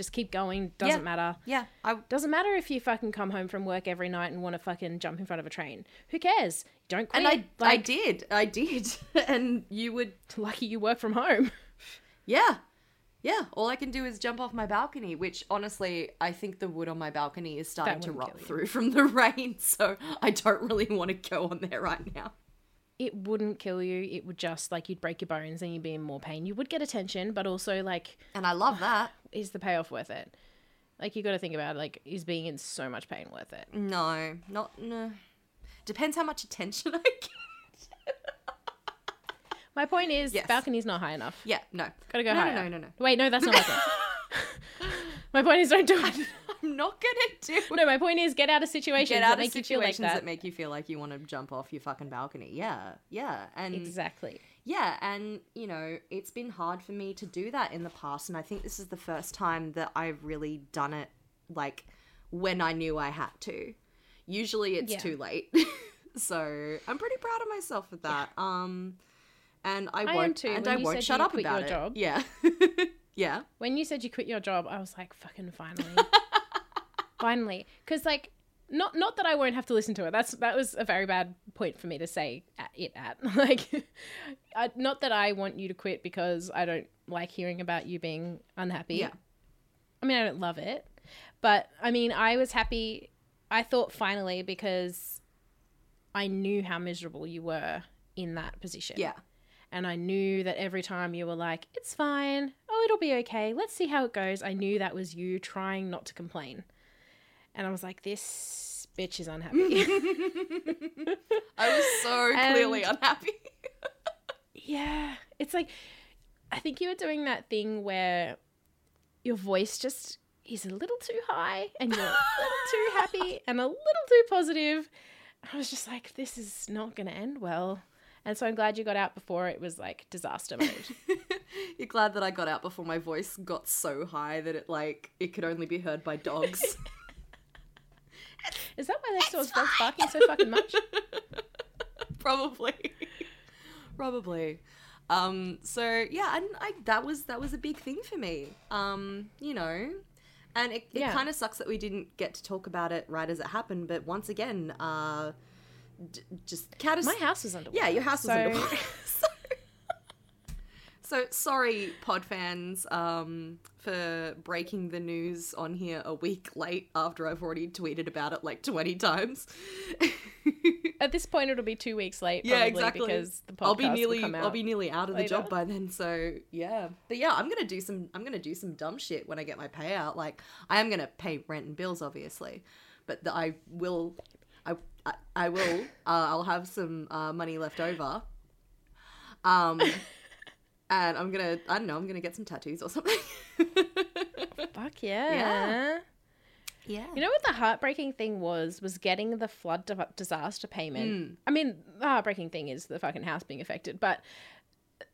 Just keep going. Doesn't Yeah. matter. Yeah. I Doesn't matter if you fucking come home from work every night and want to fucking jump in front of a train. Who cares? Don't quit. and I I did. I did. <laughs> and you would <laughs> lucky you work from home. Yeah. Yeah. All I can do is jump off my balcony, which honestly, I think the wood on my balcony is starting to rot through <laughs> from the rain, so I don't really want to go on there right now. It wouldn't kill you. It would just like you'd break your bones and you'd be in more pain. You would get attention, but also like, And I love that. <sighs> is the payoff worth it? Like you got to think about like, is being in so much pain worth it? No, not no. Depends how much attention <laughs> I get. My point is, Yes. balcony's not high enough. Yeah, no. Gotta go no, higher. No, no, no, no. Wait, no, that's not my point. <laughs> <laughs> my point is, don't do it. I'm not gonna do <laughs> No, my point is, get out of situations Get that out of make you feel like situations that. make you feel like you want to jump off your fucking balcony. Yeah, yeah, and Exactly. Yeah, and you know, it's been hard for me to do that in the past, and I think this is the first time that I've really done it like when I knew I had to. Usually it's Yeah. too late. <laughs> so I'm pretty proud of myself for that. Um and I am won't too. and When I won't said shut up about your it. job- Yeah. <laughs> yeah. When you said you quit your job, I was like, fucking finally. Finally. Because, like, not not that I won't have to listen to it. That's that was a very bad point for me to say at, it at. <laughs> Like, I, not that I want you to quit because I don't like hearing about you being unhappy. Yeah. I mean, I don't love it, but I mean, I was happy. I thought finally because I knew how miserable you were in that position. Yeah. And I knew that every time you were like, it's fine. Oh, it'll be okay. Let's see how it goes. I knew that was you trying not to complain. And I was like, this bitch is unhappy. <laughs> I was so <laughs> clearly And- unhappy. <laughs> yeah. It's like, I think you were doing that thing where your voice just is a little too high and you're a little too happy and a little too positive. I was just like, this is not going to end well. And so I'm glad you got out before it was like disaster mode. You're glad that I got out before my voice got so high that it like it could only be heard by dogs. Is that why next door's dog's barking so fucking much? <laughs> Probably. <laughs> Probably. Um, so yeah, and I that was that was a big thing for me. Um, you know. And it, it Yeah. kind of sucks that we didn't get to talk about it right as it happened, but once again, uh d- just catas- My house was underwater. Yeah, your house was so- underwater. <laughs> so, so sorry, pod fans, um, for breaking the news on here a week late after I've already tweeted about it like twenty times. <laughs> At this point, it'll be two weeks late. yeah, Probably, exactly. Because the podcast I'll be will nearly, come out. I'll be nearly out of the job by then. So yeah, but yeah, I'm gonna do some, I'm gonna do some dumb shit when I get my payout. Like I am gonna pay rent and bills, obviously, but the, I will, I, I, I will, uh, I'll have some uh, money left over. Um, <laughs> and I'm gonna, I don't know, I'm gonna get some tattoos or something. <laughs> Fuck yeah. Yeah. yeah. You know what the heartbreaking thing was? Was getting the flood di- disaster payment. Mm. I mean, the heartbreaking thing is the fucking house being affected, but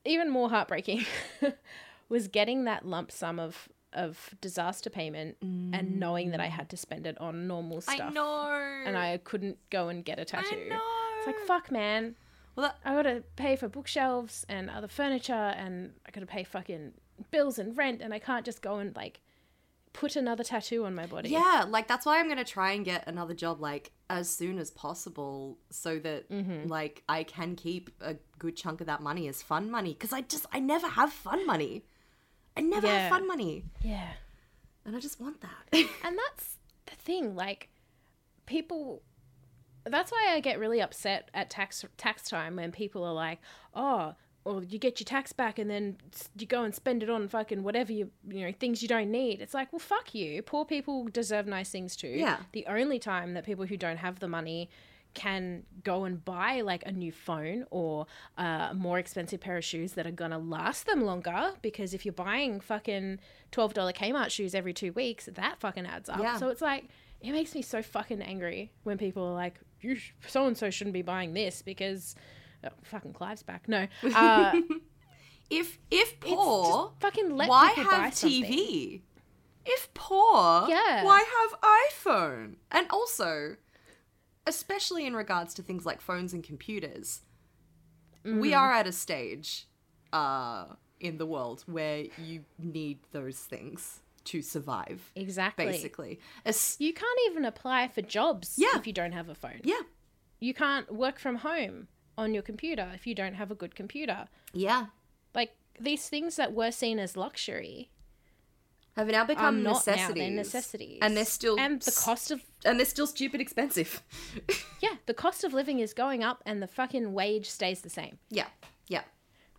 even more heartbreaking <laughs> was getting that lump sum of of disaster payment and knowing that I had to spend it on normal stuff. I know. And I couldn't go and get a tattoo. I know. It's like fuck, man. Well, that, I gotta pay for bookshelves and other furniture, and I gotta pay fucking bills and rent, and I can't just go and like put another tattoo on my body. Yeah, like that's why I'm gonna try and get another job like as soon as possible, so that Mm-hmm. like I can keep a good chunk of that money as fun money. Because I just I never have fun money. I never Yeah. have fun money, yeah. and I just want that. And that's the thing, like people that's why I get really upset at tax tax time when people are like, "Oh, or you get your tax back and then you go and spend it on fucking whatever you you know things you don't need." It's like, "Well, fuck you. Poor people deserve nice things too." Yeah. The only time that people who don't have the money can go and buy like a new phone or uh, a more expensive pair of shoes that are gonna last them longer because if you're buying fucking twelve dollar Kmart shoes every two weeks, that fucking adds up. Yeah. So it's like it makes me so fucking angry when people are like, "You so and so shouldn't be buying this because." Oh, fucking Clive's back. No, <laughs> uh, if if poor, fucking let why people buy have. TV? If poor, Yeah. why have iPhone? And also, especially in regards to things like phones and computers, we Mm-hmm. are at a stage uh, in the world where you need those things to survive, Exactly. basically. As- You can't even apply for jobs Yeah. if you don't have a phone. yeah, You can't work from home on your computer if you don't have a good computer. yeah. Like these things that were seen as luxury Have now become not now. necessities. They're necessities, And they're still and the cost of and they're still stupid expensive. <laughs> yeah the cost of living is going up, and the fucking wage stays the same. yeah.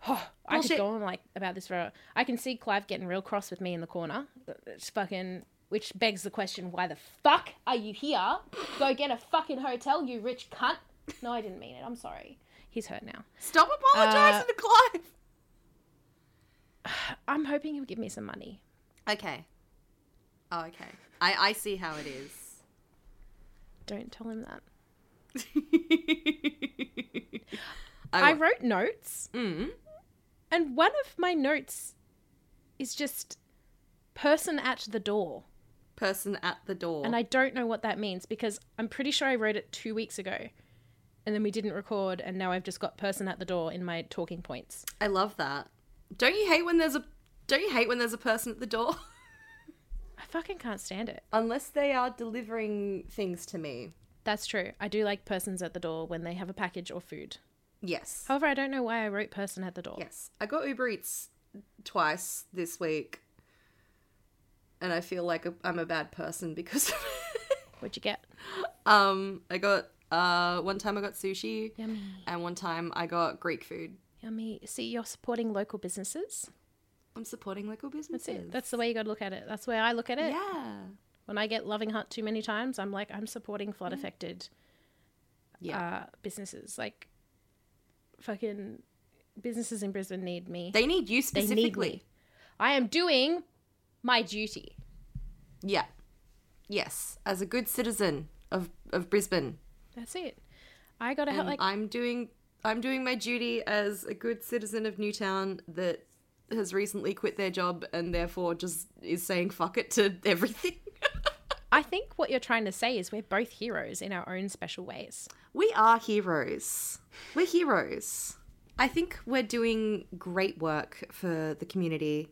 Oh, I could go on like about this for. I can see Clive getting real cross with me in the corner. It's fucking. Which begs the question: Why the fuck are you here? Go get a fucking hotel, you rich cunt. No, I didn't mean it. I'm sorry. He's hurt now. Stop apologizing Uh, to Clive. <sighs> I'm hoping he'll give me some money. Okay. Oh, okay. I, I see how it is. Don't tell him that. <laughs> I, I wrote notes, mm, and one of my notes is just person at the door. person at the door. And I don't know what that means because I'm pretty sure I wrote it two weeks ago. And then we didn't record, and now I've just got person at the door in my talking points. I love that. Don't you hate when there's a don't you hate when there's a person at the door? <laughs> I fucking can't stand it. Unless they are delivering things to me. That's true. I do like persons at the door when they have a package or food. Yes. However, I don't know why I wrote person at the door. Yes. I got Uber Eats twice this week. And I feel like I'm a bad person because <laughs> What'd you get? um I got uh one time I got sushi Yummy. and one time I got Greek food. Yummy. See, you're supporting local businesses. I'm supporting local businesses. That's it. That's the way you got to look at it. That's the way I look at it. Yeah. When I get Loving Hut too many times, I'm like, I'm supporting flood affected Yeah. uh, businesses. Like, fucking businesses in Brisbane need me. they need you specifically. need. I am doing my duty. Yeah. Yes, as a good citizen of of Brisbane, That's it. I gotta help. and Like, I'm doing I'm doing my duty as a good citizen of Newtown that has recently quit their job and therefore just is saying fuck it to <laughs> everything. I think what you're trying to say is we're both heroes in our own special ways. We are heroes. We're heroes. I think we're doing great work for the community.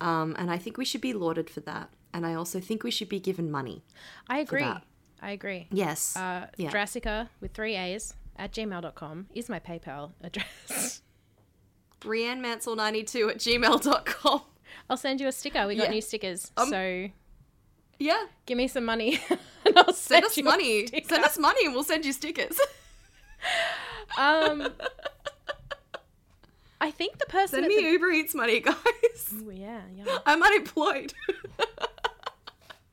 Um, and I think we should be lauded for that. And I also think we should be given money. I agree. I agree. Yes. Uh, Yeah. With three A's at gmail.com is my PayPal address. <laughs> Brienne Mansell92 at gmail.com. I'll send you a sticker. We got Yeah. new stickers. Um, so Yeah. give me some money <laughs> and I'll Send send, us you money. Send us money and we'll send you stickers. <laughs> Um, I think the person. send me the- Uber Eats money, <laughs> guys. Ooh, yeah, yeah. I'm unemployed.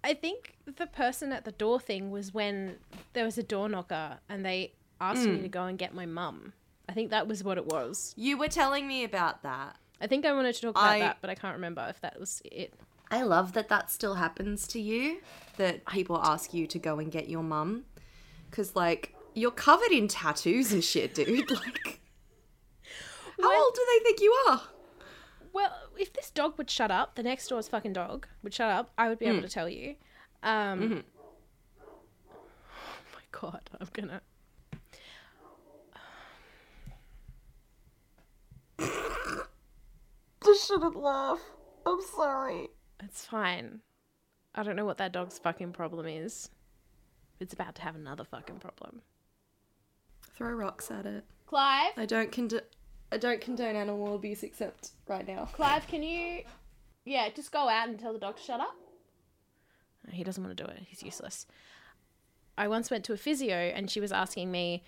I think the person at the door thing was when there was a door knocker and they asked Mm. me to go and get my mum. I think that was what it was. you were telling me about that. I think I wanted to talk about I- that, but I can't remember if that was it. I love that that still happens to you. That people ask you to go and get your mum, because like you're covered in tattoos and shit, dude. <laughs> Like, how Well- old do they think you are? Well, if this dog would shut up, the next door's fucking dog would shut up, I would be Mm. able to tell you. Um, Mm-hmm. Oh <sighs> my god, I'm gonna. <sighs> I shouldn't laugh. I'm sorry. It's fine. I don't know what that dog's fucking problem is. It's about to have another fucking problem. Throw rocks at it. Clive, I don't condone. I don't condone animal abuse except right now. Clive, can you, yeah, just go out and tell the dog to shut up? He doesn't want to do it. He's useless. I once went to a physio and she was asking me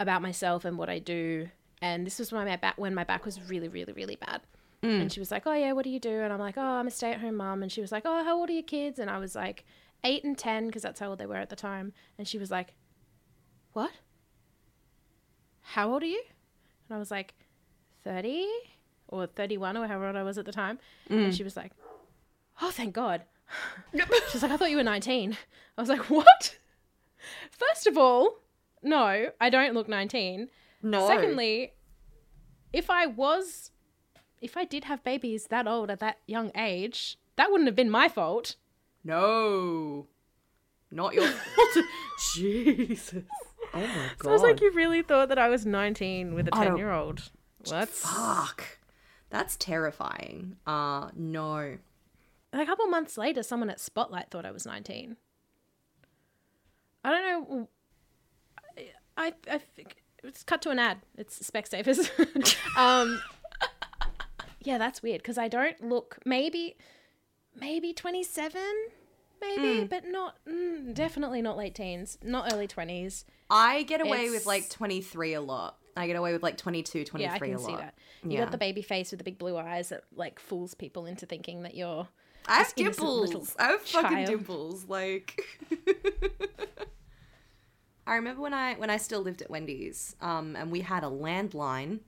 about myself and what I do. And this was when my back when my back was really, really, really bad. Mm. And she was like, "Oh yeah, what do you do?" And I'm like, "Oh, I'm a stay-at-home mom." And she was like, "Oh, how old are your kids?" And I was like, eight and ten because that's how old they were at the time. And she was like, "What? How old are you?" And I was like, 30 or 31 or however old I was at the time. And mm. she was like, Oh, thank God. <laughs> She's like, I thought you were 19. I was like, What? First of all, no, I don't look 19. No. Secondly, if I was, if I did have babies that old at that young age, that wouldn't have been my fault. No. Not your <laughs> fault. Jesus. Oh my <laughs> god. So I was like, You really thought that I was 19 with a 10 year old? What? Fuck. That's terrifying. Uh no. A couple months later, someone at Spotlight thought I was 19. I don't know. I, I think it's cut to an ad. It's Specsavers. <laughs> um, yeah, that's weird because I don't look maybe, maybe 27, maybe, but not, mm, definitely not late teens, not early 20s. I get away with like 23 a lot. I get away with like 22, 23 Yeah, I can a see lot. that. You Yeah. got the baby face with the big blue eyes that like fools people into thinking that you're. I have This innocent little dimples. I have fucking child. dimples. Like <laughs> I remember when I when I still lived at Wendy's, um, and we had a landline.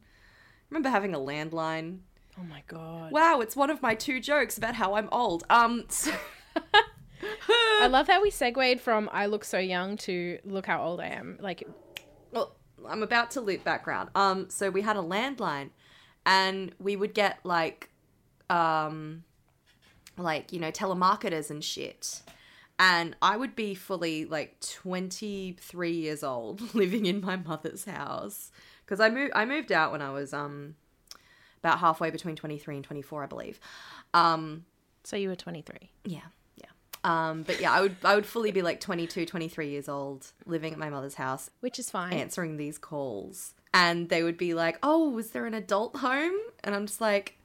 remember having a landline. Oh my god. Wow, it's one of my two jokes about how I'm old. Um, <laughs> so- I love how we segued from I look so young to look how old I am. Like, well, I'm about to loop background. Um, so we had a landline, and we would get like, um, like you know telemarketers and shit. And I would be fully like 23 years old, <laughs> living in my mother's house because I moved. I moved out when I was um, about halfway between 23 and 24, I believe. Um, so you were 23. yeah, yeah. Um, but yeah, I would I would fully be like 22, 23 years old, living at my mother's house, Which is fine. answering these calls. And they would be like, Oh, was there an adult home? And I'm just like,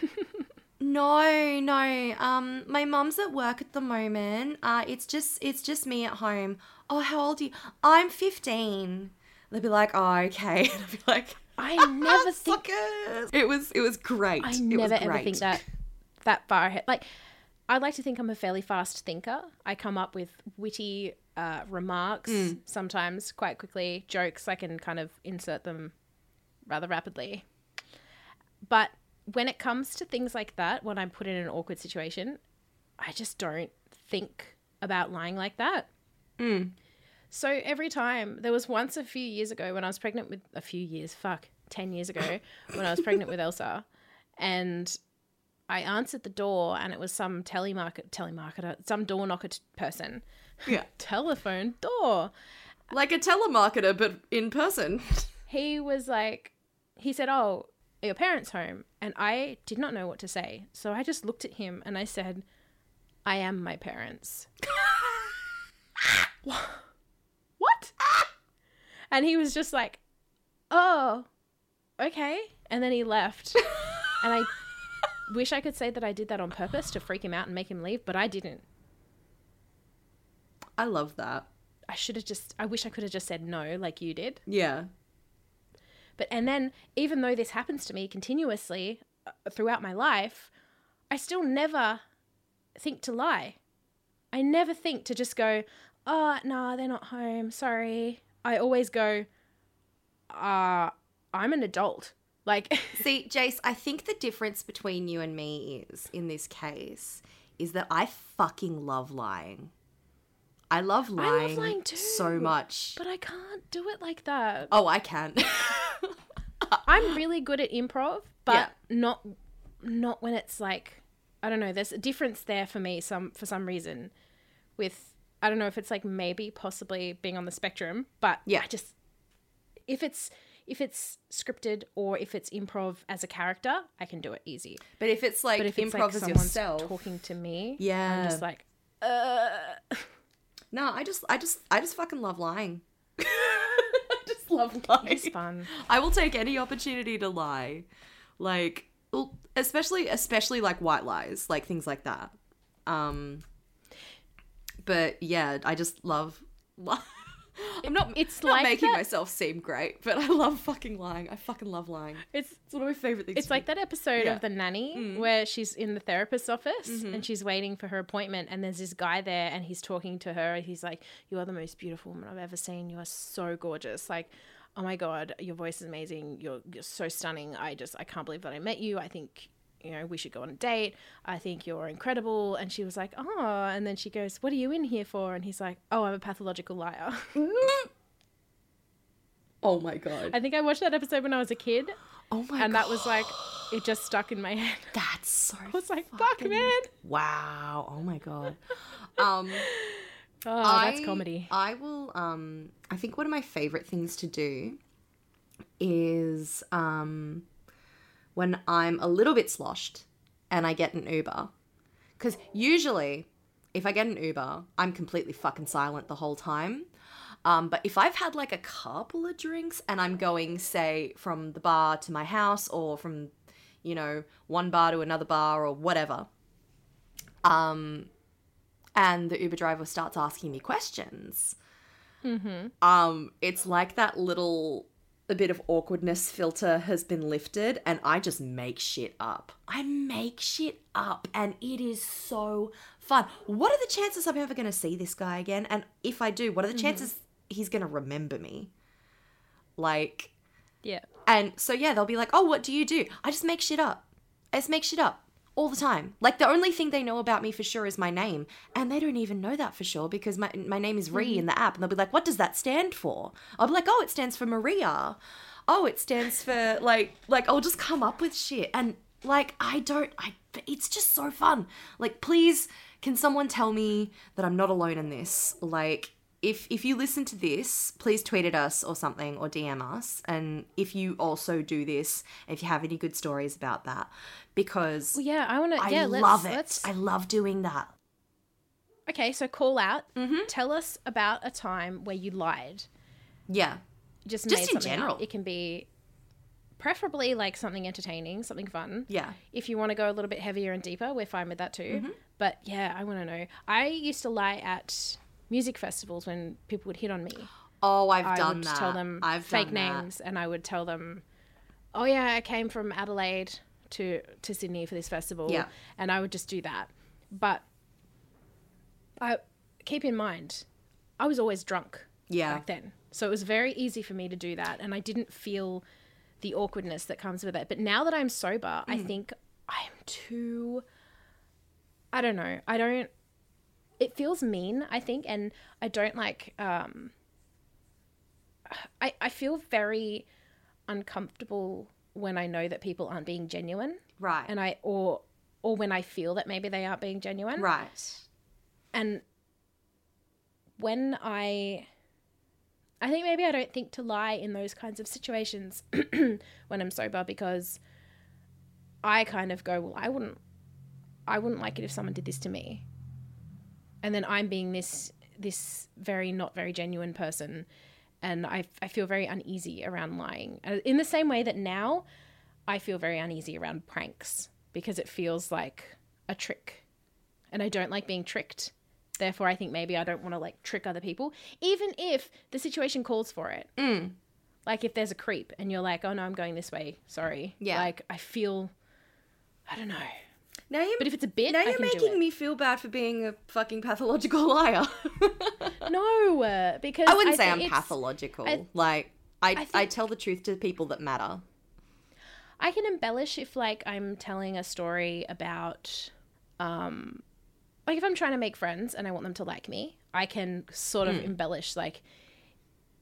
<laughs> No, no. Um, my mum's at work at the moment. Uh, it's just it's just me at home. Oh, how old are you? I'm 15. They'd be like, Oh, okay. <laughs> And I'd be like, I <laughs> never think Suckers. It was it was great. I It was never ever great. think that that far ahead. Like, I like to think I'm a fairly fast thinker. I come up with witty uh, remarks Hmm. sometimes quite quickly, jokes. I can kind of insert them rather rapidly. But when it comes to things like that, when I'm put in an awkward situation, I just don't think about lying like that. So every time, there was once a few years ago when I was pregnant with a few years, fuck, 10 years ago, <laughs> when I was pregnant with Elsa. And I answered the door and it was some telemarket telemarketer, some door knocker t- person. Yeah. <laughs> Telephone door. Like a telemarketer, but in person. <laughs> He was like, he said, "Oh, your parents home?" And I did not know what to say, so I just looked at him and I said, "I am my parents." What? <laughs> And he was just like, "Oh, okay." And then he left. and I <laughs> wish I could say that I did that on purpose to freak him out and make him leave, but I didn't. I love that. I should have just I wish I could have just said no like you did. Yeah. But and then even though this happens to me continuously uh, throughout my life, I still never think to lie. I never think to just go, "Oh, no, they're not home. Sorry." I always go, "Uh, I'm an adult." Like <laughs> See, Jace, I think the difference between you and me is, in this case, is that I fucking love lying. I love lying, I love lying too. so much. but I can't do it like that. Oh, I can. <laughs> I'm really good at improv, but Yeah. not not when it's like I don't know. There's a difference there for me. Some for some reason, with I don't know if it's like maybe possibly being on the spectrum, but Yeah. I just if it's if it's scripted or if it's improv as a character, I can do it easy. but if it's like But if it's improv like as yourself, talking to me, Yeah. I'm just like, uh, no, I just, I just, I just fucking love lying. <laughs> I just love lying. it's fun. I will take any opportunity to lie, like, well, especially, especially like white lies, like things like that. Um, but yeah, I just love. <laughs> I'm not. It's not like making that- myself seem great, but I love fucking lying. I fucking love lying. It's It's one of my favorite things. It's like do. that episode Yeah. of The Nanny Mm. where she's in the therapist's office Mm-hmm. and she's waiting for her appointment, and there's this guy there, and he's talking to her. and He's like, "You are the most beautiful woman I've ever seen. You are so gorgeous. Like, oh my god, your voice is amazing. You're you're so stunning. I just I can't believe that I met you. I think." You know, we should go on a date. I think you're incredible. And she was like, Oh. And then she goes, What are you in here for? And he's like, Oh, I'm a pathological liar. <laughs> Oh my god. I think I watched that episode when I was a kid. <gasps> Oh my and god. that was like, <gasps> it just stuck in my head. That's so. <laughs> I was like, Fuck, man. Wow. Oh my god. <laughs> Um. Oh, that's comedy. I will um I think one of my favorite things to do is um when I'm a little bit sloshed and I get an Uber. Cuz usually if I get an Uber, I'm completely fucking silent the whole time. Um, but if I've had like a couple of drinks and I'm going, say, from the bar to my house or from, you know, one bar to another bar or whatever, um, and the Uber driver starts asking me questions, um, it's like that little a bit of awkwardness filter has been lifted, and I just make shit up. I make shit up, and it is so fun. What are the chances I'm ever going to see this guy again? And if I do, what are the chances he's going to remember me? Like, Yeah. and so yeah, they'll be like, "Oh, what do you do?" I just make shit up. I just make shit up all the time. Like the only thing they know about me for sure is my name, and they don't even know that for sure because my my name is Ree in the app, and they'll be like, "What does that stand for?" I'll be like, "Oh, it stands for Maria." Oh, it stands for like like I'll just come up with shit and like I don't I it's just so fun. Like please can someone tell me that I'm not alone in this? Like if if you listen to this, please tweet at us or something or DM us. And if you also do this, if you have any good stories about that, because Well, yeah, I want to. I Yeah, let's, love it. Let's, I love doing that. okay, so call out. Mm-hmm. Tell us about a time where you lied. Yeah, You Just, Just in up. general. It can be preferably like something entertaining, something fun. yeah, If you want to go a little bit heavier and deeper, we're fine with that too. Mm-hmm. But yeah, I want to know. I used to lie at music festivals when people would hit on me. Oh, I've I done would that. tell them I've fake done that. names, and I would tell them, "Oh yeah, I came from Adelaide to to Sydney for this festival." Yeah. and I would just do that. But I keep in mind, I was always drunk Yeah, back then, so it was very easy for me to do that, and I didn't feel the awkwardness that comes with it. But now that I'm sober, I mm. think I am too. I don't know. I don't. It feels mean. I think, and I don't like. um I I feel very uncomfortable when I know that people aren't being genuine, right. and I or or when I feel that maybe they aren't being genuine. Right. And when I I think maybe I don't think to lie in those kinds of situations <clears throat> when I'm sober because I kind of go, well, I wouldn't I wouldn't like it if someone did this to me. And then I'm being this this very not very genuine person and I, I feel very uneasy around lying. Uh, In the same way that now I feel very uneasy around pranks because it feels like a trick. And I don't like being tricked. Therefore, I think maybe I don't want to like trick other people, even if the situation calls for it. Mm. Like if there's a creep and you're like, oh no, I'm going this way. Sorry. Yeah. Like I feel, I don't know. Now you're But if it's a bit, now I you're making me feel bad for being a fucking pathological <laughs> liar. No, uh, because I wouldn't say think I'm pathological. I- like I, I, think- tell the truth to people that matter. I can embellish if like I'm telling a story about um like if I'm trying to make friends and I want them to like me, I can sort of embellish like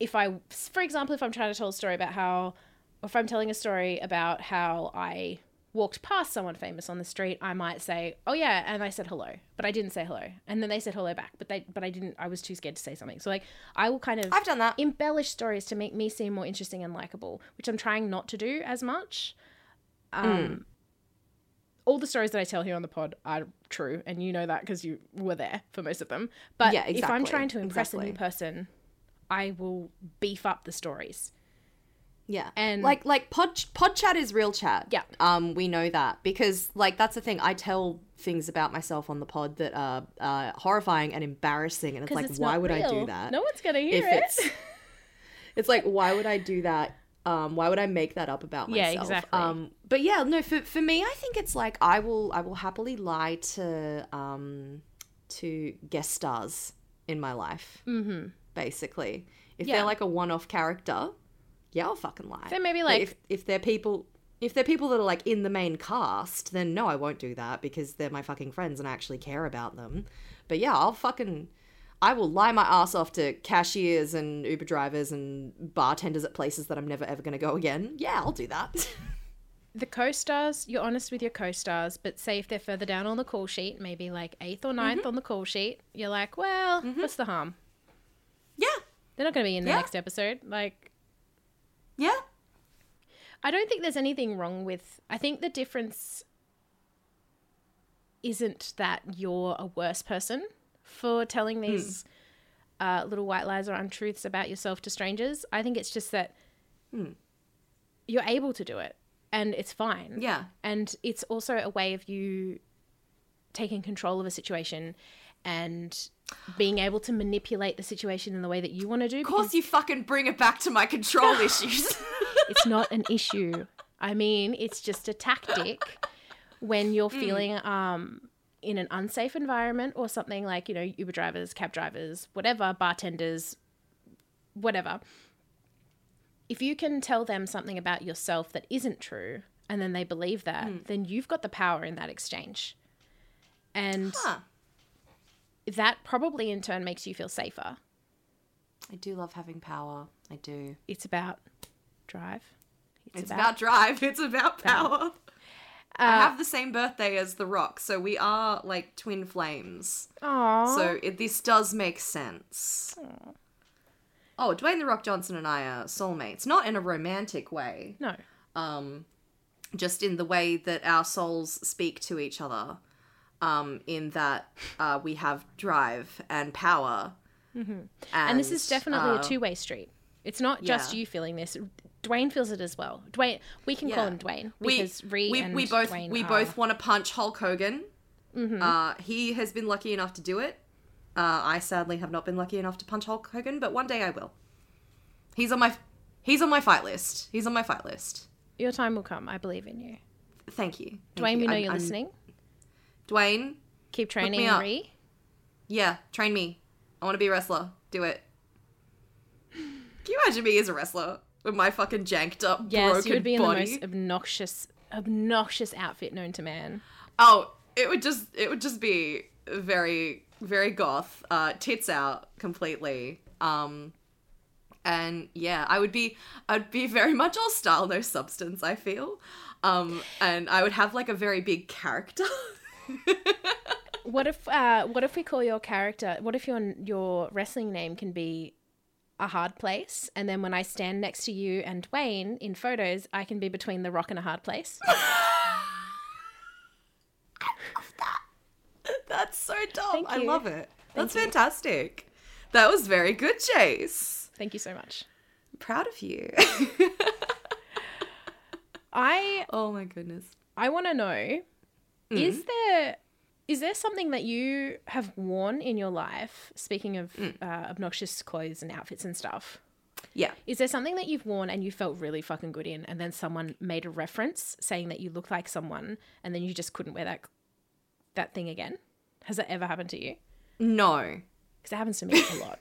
if I for example if I'm trying to tell a story about how or if I'm telling a story about how I walked past someone famous on the street, I might say, "Oh yeah," and I said hello, but I didn't say hello. And then they said hello back, but they but I didn't I was too scared to say something. So like I will kind of I've done that. embellish stories to make me seem more interesting and likable, which I'm trying not to do as much. Um, All the stories that I tell here on the pod are true, and you know that because you were there for most of them. But Yeah, if I'm trying to impress a new person, I will beef up the stories. Yeah. And- like like pod pod chat is real chat. Yeah. Um we know that because like that's the thing I tell things about myself on the pod that are uh, horrifying and embarrassing and it's like it's why would I do that? No one's gonna hear if it. it's <laughs> it's like why would I do that? Um, why would I make that up about myself? Yeah, exactly. Um, but yeah, no, for for me, I think it's like I will I will happily lie to um to guest stars in my life. Mm-hmm. Basically, if Yeah. they're like a one-off character, yeah, I'll fucking lie. So maybe, like- if if they're people. If they're people that are like in the main cast, then no, I won't do that because they're my fucking friends and I actually care about them. But yeah, I'll fucking I will lie my ass off to cashiers and Uber drivers and bartenders at places that I'm never ever going to go again. Yeah, I'll do that. <laughs> the co-stars, you're honest with your co-stars, but say if they're further down on the call sheet, maybe like eighth or ninth Mm-hmm. on the call sheet, you're like, well, what's the harm? yeah, They're not going to be in the Yeah. next episode. Like, yeah, I don't think there's anything wrong with. I think the difference isn't that you're a worse person for telling these uh, little white lies or untruths about yourself to strangers. I think it's just that you're able to do it and it's fine. yeah. And it's also a way of you taking control of a situation and being able to manipulate the situation in the way that you want to do. Of course, you fucking bring it back to my control <laughs> issues. it's not an <laughs> issue. I mean, it's just a tactic when you're feeling um in an unsafe environment or something like, you know, Uber drivers, cab drivers, whatever, bartenders, whatever. If you can tell them something about yourself that isn't true and then they believe that, then you've got the power in that exchange. And Huh. That probably in turn makes you feel safer. I do love having power. I do. It's about drive. It's, about, drive. <laughs> It's about power. I Uh, have the same birthday as The Rock, so we are like twin flames. Aww. So it, this does make sense. Oh, Dwayne The Rock Johnson and I are soulmates. Not in a romantic way, no. um, just in the way that our souls speak to each other. Um, in that uh, we have drive and power. Mm-hmm. And, this is definitely uh, a two way street. It's not just yeah. you feeling this. Dwayne feels it as well. Dwayne, we can call him Dwayne we because we, and we both Dwayne we are- both want to punch Hulk Hogan. Mm-hmm. Uh, he has been lucky enough to do it. Uh, I sadly have not been lucky enough to punch Hulk Hogan, but one day I will. He's on my he's on my fight list. He's on my fight list. Your time will come. I believe in you. Thank you, Thank Dwayne, you. we know I'm- you're I'm- listening. Dwayne, Keep me training. Ree. yeah, train me. I want to be a wrestler. Do it. Can you imagine me as a wrestler with my fucking janked up, Yes, broken you would be in body? the most obnoxious, obnoxious outfit known to man. Oh, it would just it would just be very very goth, uh, tits out completely, um, And yeah, I would be I'd be very much all style, no substance, I feel. Um and I would have like a very big character. <laughs> <laughs> What if uh, what if we call your character? What if your your wrestling name can be a hard place, and then when I stand next to you and Dwayne in photos, I can be between the rock and a hard place. <laughs> that. That's so dumb. I love it. That's you. fantastic. That was very good, Chase. Thank you so much. Proud of you. <laughs> I oh my goodness. I want to know is there is there something that you have worn in your life? Speaking of uh, obnoxious clothes and outfits and stuff, Yeah. is there something that you've worn and you felt really fucking good in, and then someone made a reference saying that you look like someone, and then you just couldn't wear that that thing again? Has that ever happened to you? No. Because it happens to me a lot.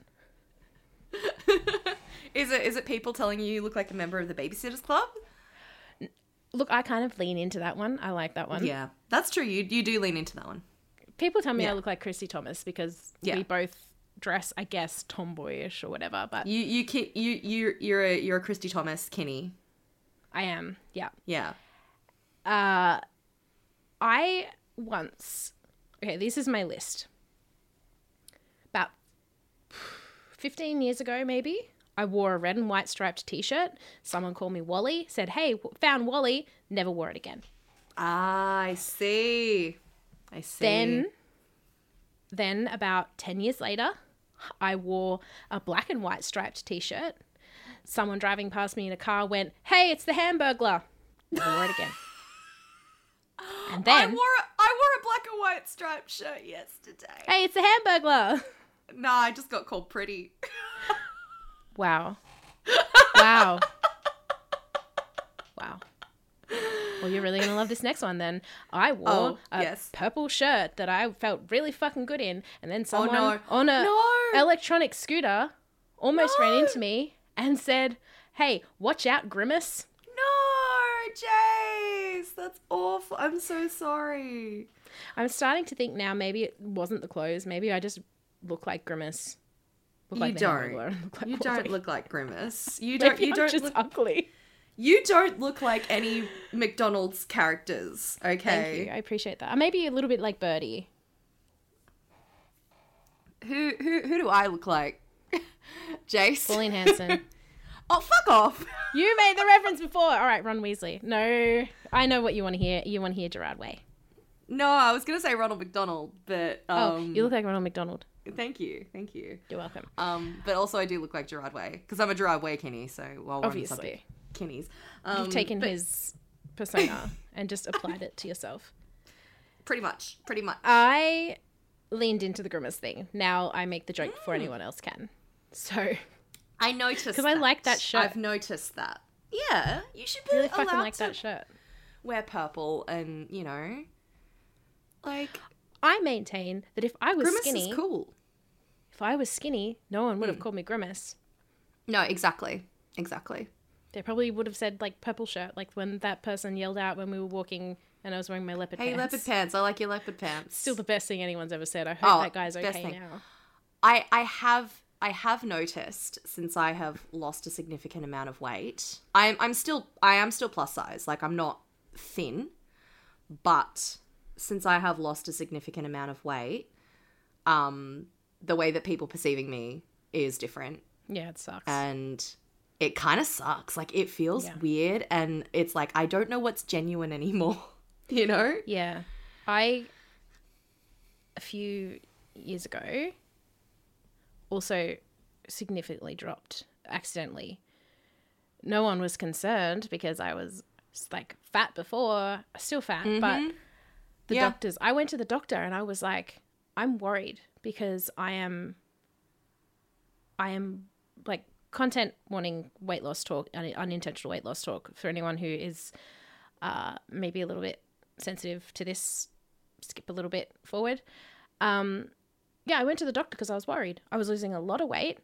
<laughs> Is it is it people telling you you look like a member of the Babysitters Club? Look, I kind of lean into that one. I like that one. Yeah, that's true. You you do lean into that one. People tell me I look like Kristy Thomas because Yeah. we both dress, I guess, tomboyish or whatever. But You you ki- you you you're a you're a Kristy Thomas Kinney. I am, yeah. Yeah. Uh, I once, okay, this is my list. About 15 years ago, maybe, I wore a red and white striped t shirt. Someone called me Wally, said, Hey, found Wally, never wore it again. Ah, I see. I see. Then, then about 10 years later, I wore a black and white striped t shirt. Someone driving past me in a car went, Hey, it's the Hamburglar. Never wore it again. <gasps> And I then, wore a, I wore a black and white striped shirt yesterday. Hey, it's the Hamburglar. Nah, I just got called pretty. <laughs> Wow. <laughs> Wow. wow. Well, you're really going to love this next one then. I wore Oh, a yes. purple shirt that I felt really fucking good in, and then oh, someone Oh, no. on a No. electronic scooter almost ran into me and said, "Hey, watch out, Grimace." No, Jace, that's awful. I'm so sorry. I'm starting to think now maybe it wasn't the clothes, maybe I just look like Grimace. You like don't. Hamburglar and look like You don't look like Grimace. <laughs> You don't. You I'm don't look. ugly. You don't look like any McDonald's characters. Okay. Thank you. I appreciate that. Maybe a little bit like Birdie. Who who who do I look like? <laughs> Jace. Pauline Hanson. <laughs> Oh, fuck off. You made the reference before. All right, Ron Weasley. No, I know what you want to hear. You want to hear Gerard Way. No, I was gonna say Ronald McDonald, but Oh, um, you look like Ronald McDonald. Thank you, thank you. You're welcome. Um, but also I do look like Gerard Way because I'm a Gerard Way Kinney. So while the Obviously, Kinneys, um, you've taken but his persona and just applied it to yourself. pretty much, pretty much. I leaned into the grimace thing. Now I make the joke before anyone else can. So I noticed because I like that shirt. I've noticed that. Yeah, you should be really fucking like to that shirt. wear purple and you know, like I maintain that if I was grimace skinny, is cool. If I was skinny, no one would have called me grimace. No, exactly, exactly. They probably would have said like purple shirt, like when that person yelled out when we were walking and I was wearing my leopard Hey, pants. Hey, leopard pants. I like your leopard pants. Still the best thing anyone's ever said. I hope Oh, that guy's okay now. I I have I have noticed since I have lost a significant amount of weight. I'm I'm still I am still plus size. Like I'm not thin, but since I have lost a significant amount of weight, um the way that people perceiving me is different Yeah, it sucks. and it kind of sucks. Like it feels Yeah. weird and it's like I don't know what's genuine anymore. <laughs> You know? yeah. I, a few years ago, also significantly dropped accidentally. No one was concerned because I was like fat before, still fat, but mm-hmm. the Yeah. doctors, I went to the doctor and I was like, I'm worried because I am, I am like content wanting weight loss talk, un- unintentional weight loss talk for anyone who is uh, maybe a little bit sensitive to this. Skip a little bit forward. Um, yeah, I went to the doctor because I was worried. I was losing a lot of weight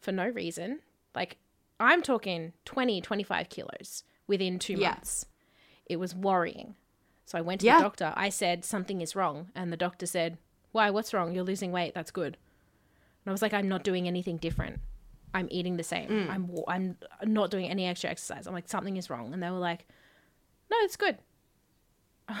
for no reason. Like, I'm talking 20, 25 kilos within two Yeah. months. It was worrying. So I went to Yeah. the doctor. I said, something is wrong. And the doctor said, why? What's wrong? You're losing weight. That's good. And I was like, I'm not doing anything different. I'm eating the same. Mm. I'm I'm not doing any extra exercise. I'm like something is wrong, and they were like, "No, it's good." <sighs>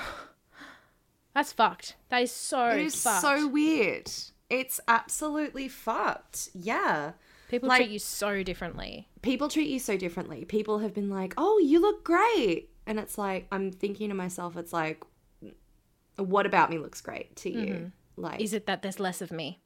That's fucked. That is so It is fucked. so weird. It's absolutely fucked. Yeah. People like- treat you so differently. People treat you so differently. People have been like, "Oh, you look great," and it's like I'm thinking to myself, it's like, what about me looks great to you? Like, Is it that there's less of me?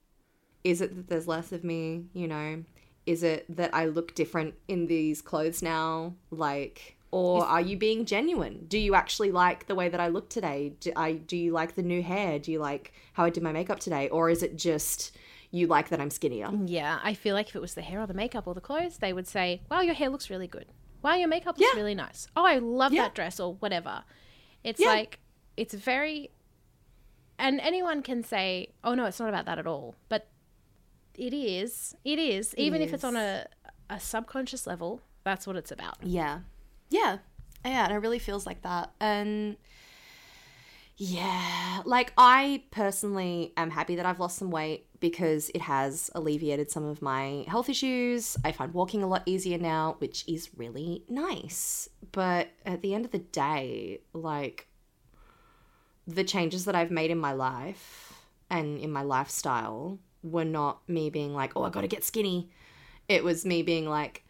is it that there's less of me you know is it that i look different in these clothes now like or are you being genuine do you actually like the way that i look today do, I, do you like the new hair do you like how i did my makeup today or is it just you like that i'm skinnier Yeah, I feel like if it was the hair or the makeup or the clothes, they would say, "Wow, your hair looks really good. Wow, your makeup looks Yeah. really nice. Oh, I love Yeah. that dress or whatever." It's Yeah. like it's very and anyone can say, "Oh no, it's not about that at all." But it is. It is. Even if it's on a a subconscious level, that's what it's about. yeah yeah yeah and it really feels like that and yeah like i personally am happy that i've lost some weight because it has alleviated some of my health issues i find walking a lot easier now which is really nice but at the end of the day like the changes that i've made in my life and in my lifestyle were not me being like oh i gotta get skinny. It was me being like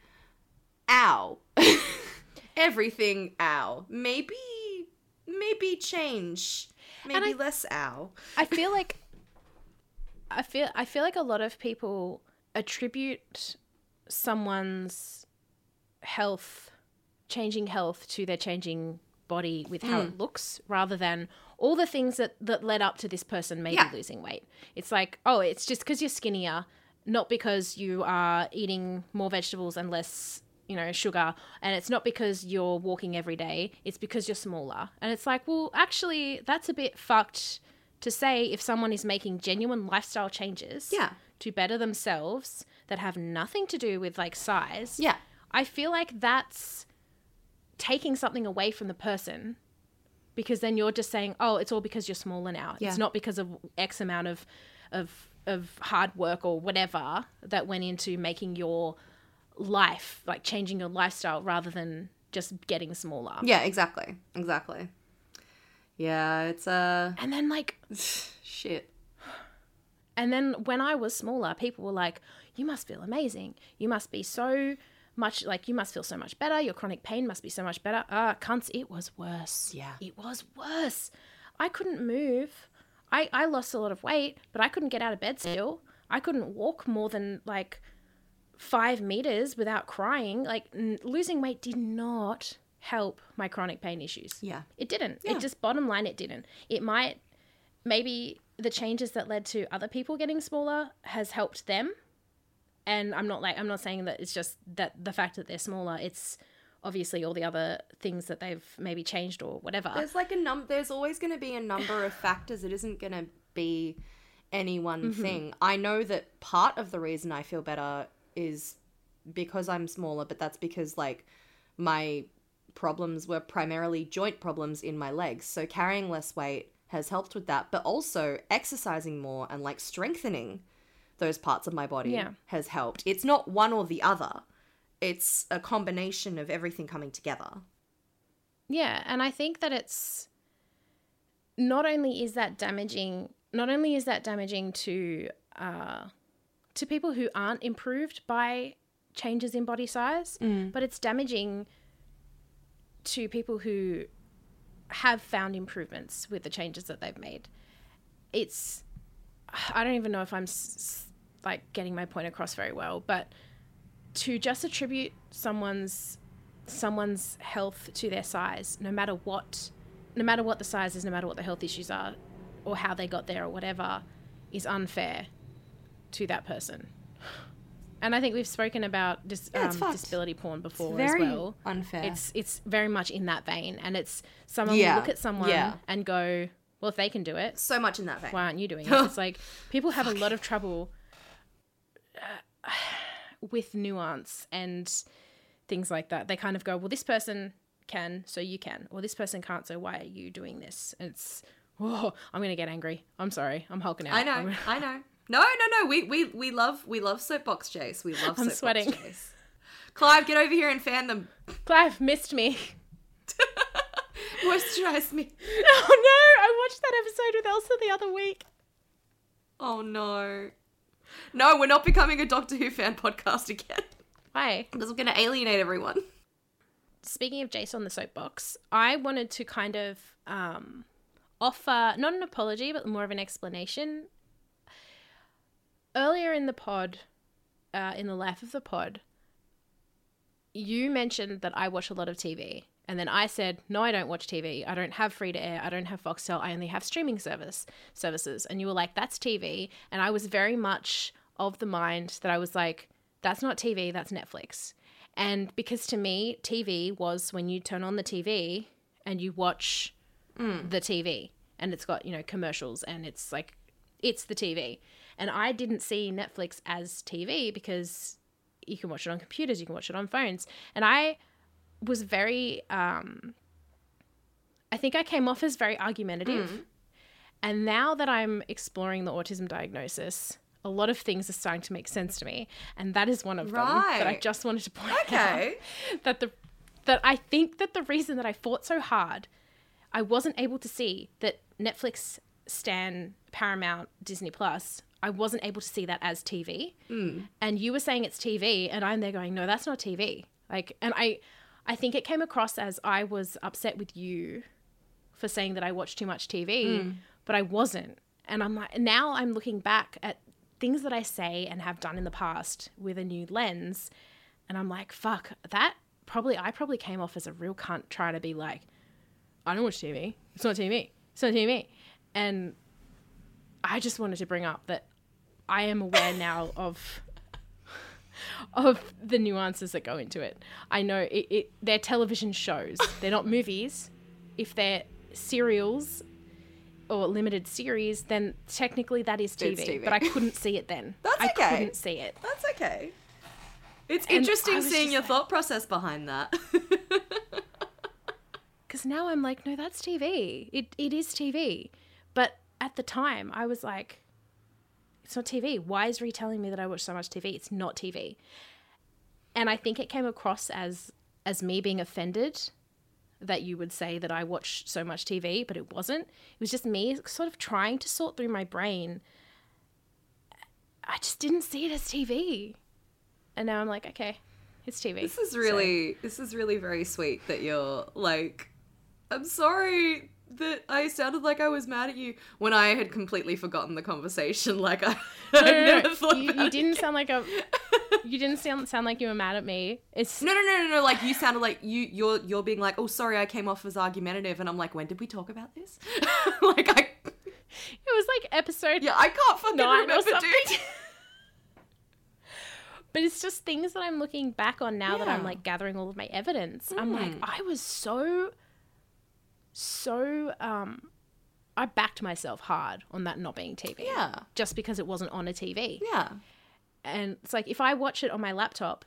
ow. <laughs> Everything ow. Maybe maybe change. Maybe I- less ow. I feel like I feel I feel like a lot of people attribute someone's health changing health to their changing body with how Hmm. it looks rather than all the things that that led up to this person maybe Yeah. losing weight. It's like, oh, it's just because you're skinnier, not because you are eating more vegetables and less you know sugar and it's not because you're walking every day it's because you're smaller and it's like well actually that's a bit fucked to say if someone is making genuine lifestyle changes Yeah. to better themselves that have nothing to do with like size yeah I feel like that's taking something away from the person because then you're just saying, "Oh, it's all because you're smaller now. Yeah. It's not because of X amount of of of hard work or whatever that went into making your life, like changing your lifestyle rather than just getting smaller." yeah exactly exactly yeah it's uh And then like <sighs> shit And then when I was smaller, people were like, "You must feel amazing. You must be so much like you must feel so much better. Your chronic pain must be so much better." Ah, cunts, it was worse. Yeah. it was worse. I couldn't move. I I lost a lot of weight, but I couldn't get out of bed still. I couldn't walk more than like five meters without crying. Like n- losing weight did not help my chronic pain issues. yeah It didn't. Yeah. It just bottom line it didn't. It might maybe the changes that led to other people getting smaller has helped them. And I'm not like I'm not saying that it's just that the fact that they're smaller, it's obviously all the other things that they've maybe changed or whatever. there's like a num there's always going to be a number of factors. It isn't going to be any one mm-hmm. thing. I know that part of the reason i feel better is because i'm smaller but that's because like my problems were primarily joint problems in my legs. So carrying less weight has helped with that but also exercising more and like strengthening those parts of my body Yeah. has helped it's not one or the other it's a combination of everything coming together Yeah, and I think that it's not only is that damaging, not only is that damaging to uh, to people who aren't improved by changes in body size, but it's damaging to people who have found improvements with the changes that they've made. It's <sighs> I don't even know if I'm like getting my point across very well, but to just attribute someone's someone's health to their size, no matter what, no matter what the size is, no matter what the health issues are, or how they got there, or whatever, is unfair to that person. And I think we've spoken about dis- Yeah, um, disability porn before as well. unfair. It's it's very much in that vein, and it's someone Yeah, will look at someone yeah. and go, "Well, if they can do it, so much in that vein why aren't you doing <laughs> it? It's like people have a lot of trouble uh, with nuance and things like that. They kind of go, well, this person can, so you can, or this person can't, so why are you doing this? And it's, oh, I'm going to get angry. I'm sorry. I'm hulking out. I know, gonna- I know. No, no, no. We we we love we love soapbox Jace. We love I'm soapbox sweating. Jace. Clive, get over here and fan them. Clive mist me. <laughs> Moisturize me. <laughs> Oh no! I watched that episode with Elsa the other week. Oh no. No, we're not becoming a Doctor Who fan podcast again. Why? Because we're gonna alienate everyone. Speaking of Jace on the soapbox, I wanted to kind of um, offer not an apology, but more of an explanation. Earlier in the pod, uh, in the life of the pod, you mentioned that I watch a lot of TV. And then I said, no, I don't watch TV. I don't have free to air. I don't have Foxtel. I only have streaming service services. And you were like, that's TV. And I was very much of the mind that I was like, that's not TV, that's Netflix. And because to me, TV was when you turn on the TV and you watch mm. the TV and it's got, you know, commercials and it's like, it's the TV. And I didn't see Netflix as TV because you can watch it on computers, you can watch it on phones. And I was very, um, I think I came off as very argumentative. And now that I'm exploring the autism diagnosis, a lot of things are starting to make sense to me. And that is one of them that I just wanted to point Okay. out <laughs> that the that I think that the reason that I fought so hard, I wasn't able to see that Netflix, Stan, Paramount, Disney Plus, I wasn't able to see that as TV. And you were saying it's TV, and I'm there going, no, that's not TV. Like, and I, I think it came across as I was upset with you for saying that I watched too much TV, mm. but I wasn't. And I'm like, now I'm looking back at things that I say and have done in the past with a new lens, and I'm like, fuck, that probably, I probably came off as a real cunt trying to be like, I don't watch TV. It's not TV. It's not TV. And I just wanted to bring up that I am aware now of <laughs> of the nuances that go into it. I know it, it they're television shows. <laughs> They're not movies. If they're serials or limited series, then technically that is TV. TV. But I couldn't see it then. <laughs> That's okay. I couldn't see it. That's okay. It's And interesting seeing your like- thought process behind that. Because now I'm like, no, that's TV. It it is TV. But at the time, I was like, it's not TV. Why is Ree telling me that I watch so much TV? It's not TV. And I think it came across as as me being offended that you would say that I watch so much TV, but it wasn't. It was just me sort of trying to sort through my brain. I just didn't see it as TV. And now I'm like, okay, it's TV. This is So- really this is really very sweet that you're like I'm sorry that I sounded like I was mad at you when I had completely forgotten the conversation <laughs> like I, No, no, never no. thought You, about you didn't again. sound like a. <laughs> You didn't sound sound like you were mad at me. It's No, no, no, no, no. Like you sounded like you, you're, you're being like, oh, sorry, I came off as argumentative, and I'm like, when did we talk about this? <laughs> like, I, it was like episode yeah, I can't fucking remember, dude. But it's just things that I'm looking back on now that I'm like gathering all of my evidence. I'm like, Mm. I was so, so, um, I backed myself hard on that not being TV. Yeah. Just because it wasn't on a TV. Yeah, And it's like, if I watch it on my laptop,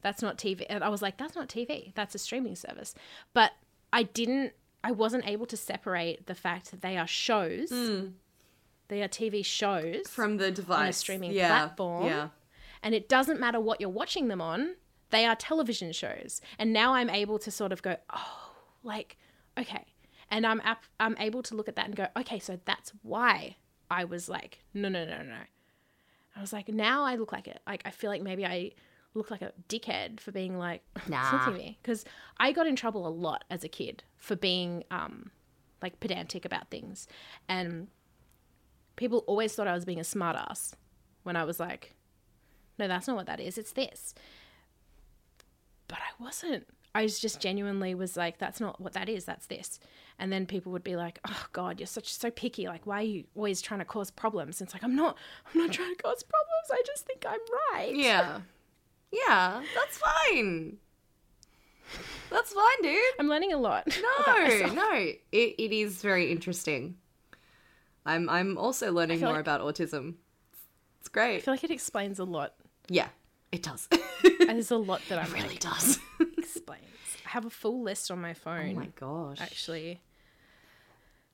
that's not TV. And I was like, that's not TV. That's a streaming service. But I didn't, I wasn't able to separate the fact that they are shows. They are TV shows. from the device streaming yeah. platform. Yeah, and it doesn't matter what you're watching them on they are television shows and now i'm able to sort of go oh like okay and i'm ap- i'm able to look at that and go okay so that's why i was like no no no no i was like now i look like it like i feel like maybe i look like a dickhead for being like <laughs> Nah. because i got in trouble a lot as a kid for being um like pedantic about things and people always thought i was being a smartass when i was like no, that's not what that is. It's this. But I wasn't. I was just genuinely was like, that's not what that is. That's this. And then people would be like, oh God, you're such so picky. Like, why are you always trying to cause problems? And it's like, I'm not. I'm not trying to cause problems. I just think I'm right. yeah, yeah. That's fine. That's fine, dude. I'm learning a lot. No, no, it, it is very interesting. I'm I'm also learning more like- about autism. It's great. I feel like it explains a lot. Yeah, it does. and There's a lot that I'm it really like does. <laughs> explains. I have a full list on my oh phone. oh my gosh. Actually,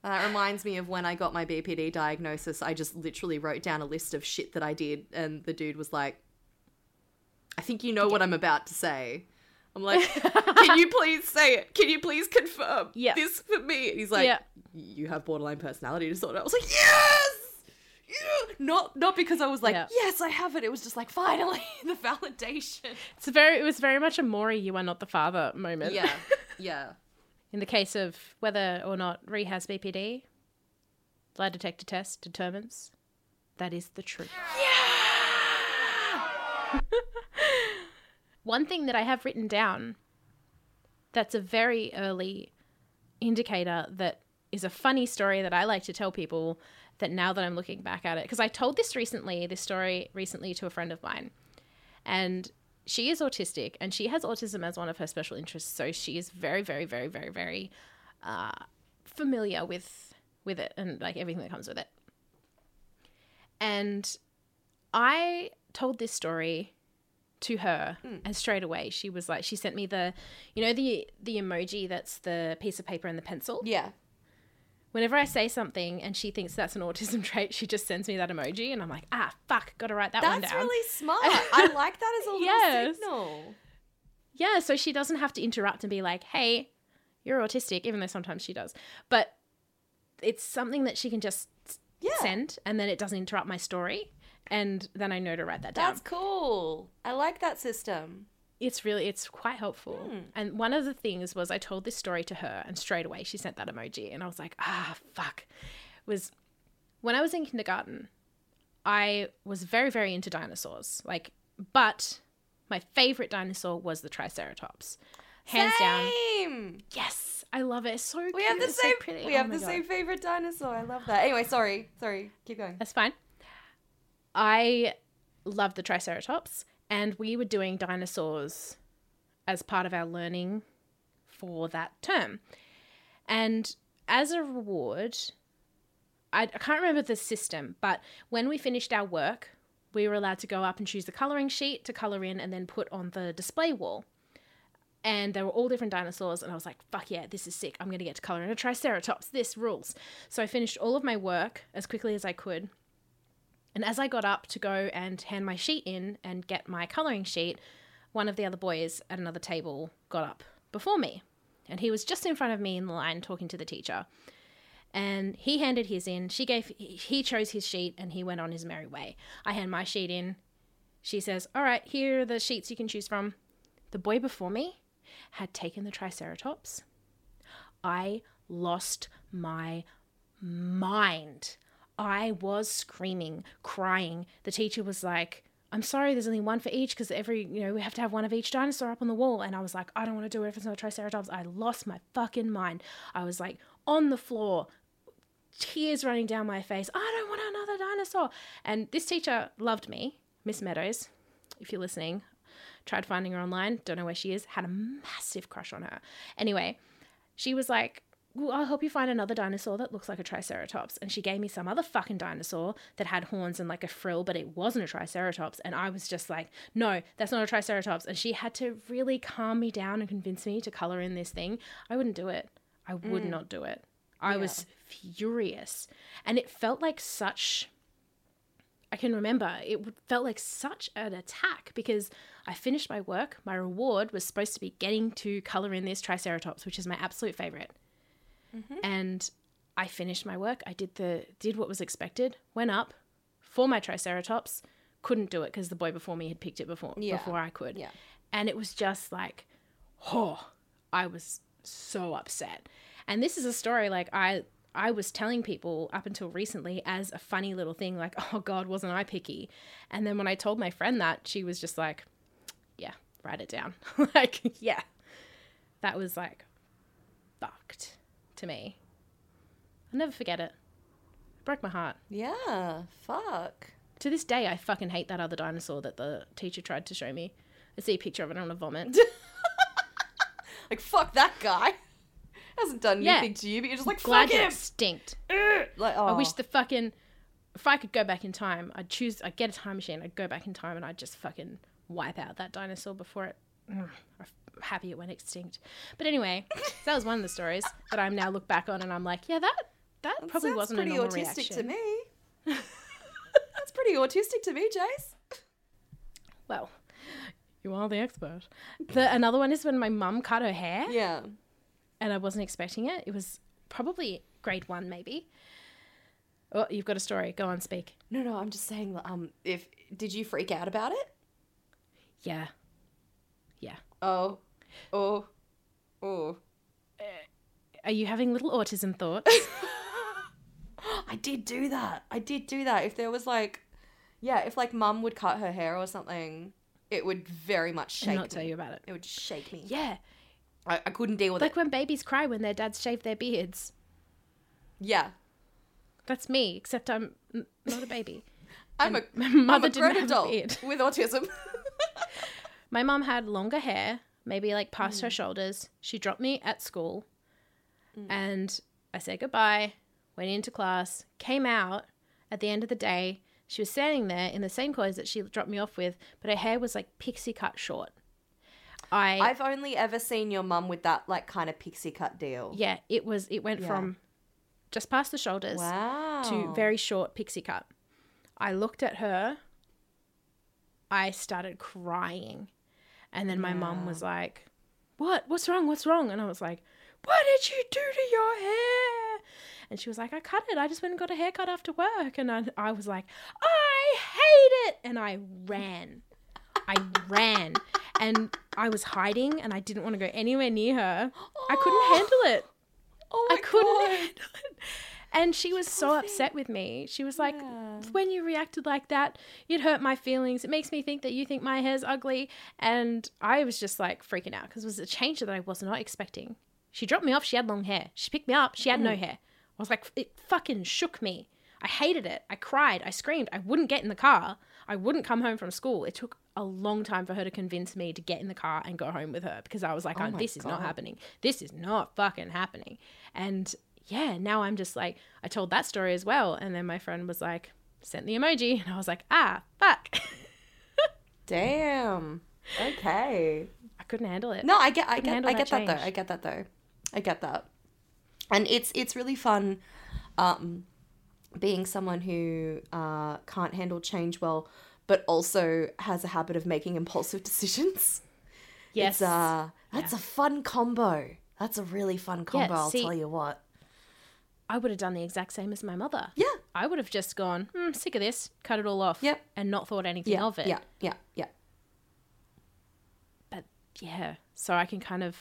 uh, That reminds me of when I got my BPD diagnosis. I just literally wrote down a list of shit that I did, and the dude was like, I think you know what I'm about to say. I'm <laughs> like, can you please say it? Can you please confirm Yeah. this for me? And he's like, Yeah. you have borderline personality disorder. I was like, yes! Not not because I was like, Yeah. yes, I have it. It was just like, finally, <laughs> the validation. It's very. It was very much a Maury, you are not the father moment. Yeah, <laughs> yeah. In the case of whether or not Ree has BPD, lie detector test determines that is the truth. Yeah. <laughs> One thing that I have written down that's a very early indicator that is a funny story that I like to tell people that now that I'm looking back at it, because I told this recently, this story recently to a friend of mine, and she is autistic and she has autism as one of her special interests. So she is very, very, very, very, very uh, familiar with with it and like everything that comes with it. And I told this story to her and straight away she was like she sent me the you know the the emoji that's the piece of paper and the pencil Yeah. Whenever i say something and she thinks that's an autism <laughs> trait she just sends me that emoji and i'm like ah fuck gotta write that one down. That's really smart. <laughs> I like that as a little Yes. signal. yeah so she doesn't have to interrupt and be like hey you're autistic even though sometimes she does but it's something that she can just Yeah. send and then it doesn't interrupt my story and then i know to write that down That's cool. I like that system. It's really it's quite helpful and one of the things was i told this story to her and straight away she sent that emoji and i was like ah fuck was when i was in kindergarten i was very very into dinosaurs like but my favorite dinosaur was the triceratops hands down Same. yes i love it it's so We have the it's so same. pretty. we Oh have the God. same favorite dinosaur. I love that. Anyway, sorry, sorry. Keep going. That's fine. I love the Triceratops, and we were doing dinosaurs as part of our learning for that term. And as a reward, I, can't remember the system, but when we finished our work, we were allowed to go up and choose the coloring sheet to color in and then put on the display wall. And there were all different dinosaurs, and I was like, fuck yeah, this is sick. I'm going to get to color in a Triceratops. This rules. So I finished all of my work as quickly as I could. And as I got up to go and hand my sheet in and get my colouring sheet, one of the other boys at another table got up before me. And he was just in front of me in the line talking to the teacher. And he handed his in. She gave he chose his sheet and he went on his merry way. I hand my sheet in. She says, "All right, here are the sheets you can choose from." The boy before me had taken the triceratops. I lost my mind. I was screaming, crying. The teacher was like, I'm sorry, there's only one for each because every, you know, we have to have one of each dinosaur up on the wall. And I was like, I don't want to do it if it's not a Triceratops. I lost my fucking mind. I was like on the floor, tears running down my face. I don't want another dinosaur. And this teacher loved me, Miss Meadows, if you're listening. Tried finding her online, don't know where she is, had a massive crush on her. Anyway, she was like, well, I'll help you find another dinosaur that looks like a Triceratops. And she gave me some other fucking dinosaur that had horns and like a frill, but it wasn't a Triceratops. And I was just like, no, that's not a Triceratops. And she had to really calm me down and convince me to color in this thing. I wouldn't do it. I would mm. not do it. I was furious. And it felt like such I can remember it felt like such an attack because I finished my work. My reward was supposed to be getting to color in this Triceratops, which is my absolute favorite. Mm-hmm. And I finished my work. I did the did what was expected. Went up for my Triceratops. Couldn't do it because the boy before me had picked it before Yeah. before I could. Yeah. And it was just like, oh, I was so upset. And this is a story like I I was telling people up until recently as a funny little thing, like, <laughs> oh God, wasn't I picky? And then when I told my friend that, she was just like, yeah, write it down. <laughs> like, yeah. That was like fucked to me. I'll never forget it. It broke my heart. Yeah. Fuck. To this day, I fucking hate that other dinosaur that the teacher tried to show me. I see a picture of it on a vomit. <laughs> <laughs> Like fuck that guy. Hasn't done Yeah. anything to you, but you're just like Glad fuck him. extinct. Like oh. I wish oh. the fucking if I could go back in time, I'd choose I'd get a time machine, I'd go back in time and I'd just fucking wipe out that dinosaur before it mm, <sighs> I'm happy it went extinct. But anyway, that was one of the stories that I'm now look back on and I'm like, yeah, that that probably wasn't a pretty normal autistic reaction. to me. <laughs> That's pretty autistic to me, Jace. Well, you are the expert. The another one is when my mum cut her hair, Yeah. and I wasn't expecting it. It was probably grade one, maybe. Oh, you've got a story. Go on, speak. No, no, I'm just saying. Um, if did you freak out about it? Yeah. Oh, oh, oh. Are you having little autism thoughts? <laughs> I did do that. I did do that. If there was like, yeah, if like mum would cut her hair or something, it would very much shake. and not tell you about it. It would shake me. Yeah, I, I couldn't deal with like it. Like when babies cry when their dads shave their beards. Yeah, That's me, except I'm not a baby. <laughs> I'm a, My I'm mother a grown adult with autism. <laughs> My mum had longer hair, maybe like past Mm. her shoulders. She dropped me at school Mm. and I said goodbye, went into class, came out. At the end of the day, she was standing there in the same clothes that she dropped me off with, but her hair was like pixie cut short. I I've only ever seen your mum with that like kind of pixie cut deal. yeah, it was it went Yeah. from just past the shoulders Wow. to very short pixie cut. I looked at her. I started crying. And then my mum Yeah. was like, What? What's wrong? What's wrong? And I was like, What did you do to your hair? And she was like, I cut it. I just went and got a haircut after work. And I, I was like, I hate it. And I ran. I ran. And I was hiding and I didn't want to go anywhere near her. I couldn't Oh. handle it. Oh I couldn't God. handle it. And she was so upset with me. She was like, Yeah. when you reacted like that, it hurt my feelings. It makes me think that you think my hair's ugly. And I was just like freaking out because it was a change that I was not expecting. She dropped me off. She had long hair. She picked me up. She had no hair. I was like, it fucking shook me. I hated it. I cried. I screamed. I wouldn't get in the car. I wouldn't come home from school. It took a long time for her to convince me to get in the car and go home with her because I was like, Oh oh, this is not happening. This is not fucking happening. And yeah, now I'm just like, I told that story as well. And then my friend was like, sent the emoji. And I was like, ah, fuck. <laughs> Damn. Okay. I couldn't handle it. No, I get, I Couldn't get, I get that though. I get that though. I get that. And it's it's really fun, um, being someone who uh, can't handle change well, but also has a habit of making impulsive <laughs> decisions. yes. It's, uh, that's a fun combo. That's a really fun combo. I'll tell you what. I would have done the exact same as my mother. Yeah. I would have just gone, hmm, sick of this, cut it all off. Yep. And not thought anything of it. Yeah. Yeah. Yeah. But yeah, so I can kind of.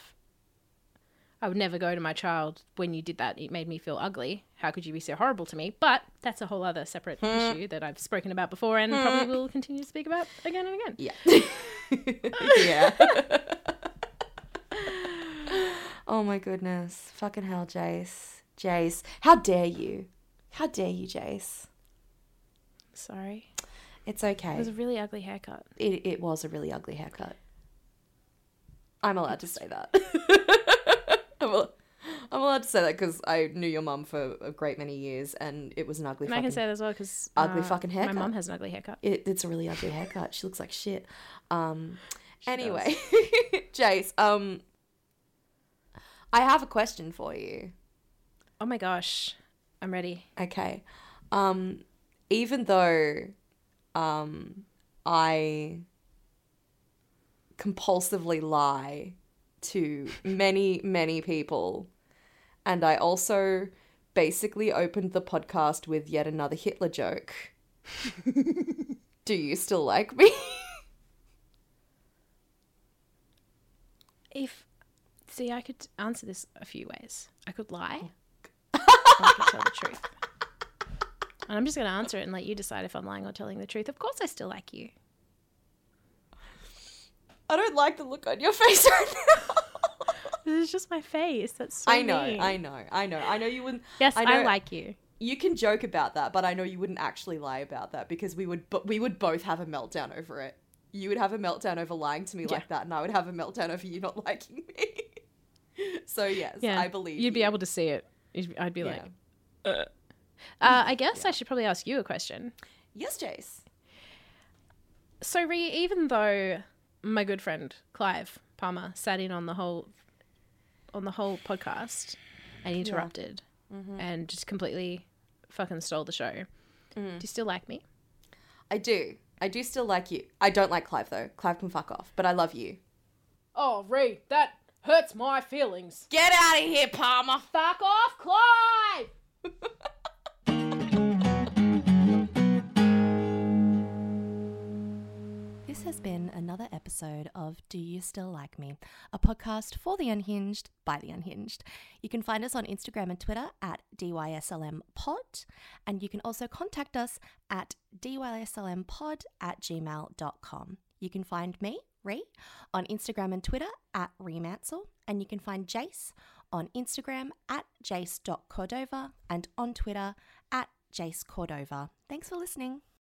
I would never go to my child when you did that. It made me feel ugly. How could you be so horrible to me? But that's a whole other separate Hmm. issue that I've spoken about before and probably will continue to speak about again and again. Yeah. <laughs> yeah. <laughs> oh my goodness. Fucking hell, Jace. Jace. How dare you? How dare you, Jace? Sorry. It's okay. It was a really ugly haircut. It, it was a really ugly haircut. I'm allowed to say that. <laughs> I'm, al- I'm allowed to say that because I knew your mum for a great many years and it was an ugly And I can say that as well because ugly fucking haircut. My mum has an ugly haircut. It, it's a really ugly haircut. She looks like shit. Um, She anyway, <laughs> Jace, um, I have a question for you. Oh my gosh, I'm ready. Okay. Um, even though, um, I compulsively lie to many, many people, and I also basically opened the podcast with yet another Hitler joke. <laughs> Do you still like me? If see, I could answer this a few ways. I could lie, I tell the truth. And I'm just going to answer it and let you decide if I'm lying or telling the truth. Of course, I still like you. I don't like the look on your <laughs> face right now. This is just my face. That's so I know, mean. I know, I know, I know you wouldn't. Yes, I I, know- like you. You can joke about that, but I know you wouldn't actually lie about that because we would, but we would both have a meltdown over it. You would have a meltdown over lying to me Yeah. like that, and I would have a meltdown over you not <laughs> liking me. so yes, Yeah, I believe you'd be able to see it. You'd- I'd be Yeah. like, uh. Uh, I guess I should probably ask you a question. yes, Jace. So, Ree, even though my good friend Clive Palmer sat in on the whole on the whole podcast and interrupted, and just completely fucking stole the show. Do you still like me? I do. I do still like you. I don't like Clive though. Clive can fuck off, but I love you. Oh, Ree, that hurts my feelings. Get out of here, Palmer. Fuck off, Clive! <laughs> This has been another episode of Do You Still Like Me, a podcast for the unhinged by the unhinged. You can find us on Instagram and Twitter at DYSLMpod, and you can also contact us at DYSLMpod at gmail.com. You can find me, Ree, on Instagram and Twitter at Remansel, and you can find Jace on Instagram at jace.cordova and on Twitter at Jace Cordova. Thanks for listening.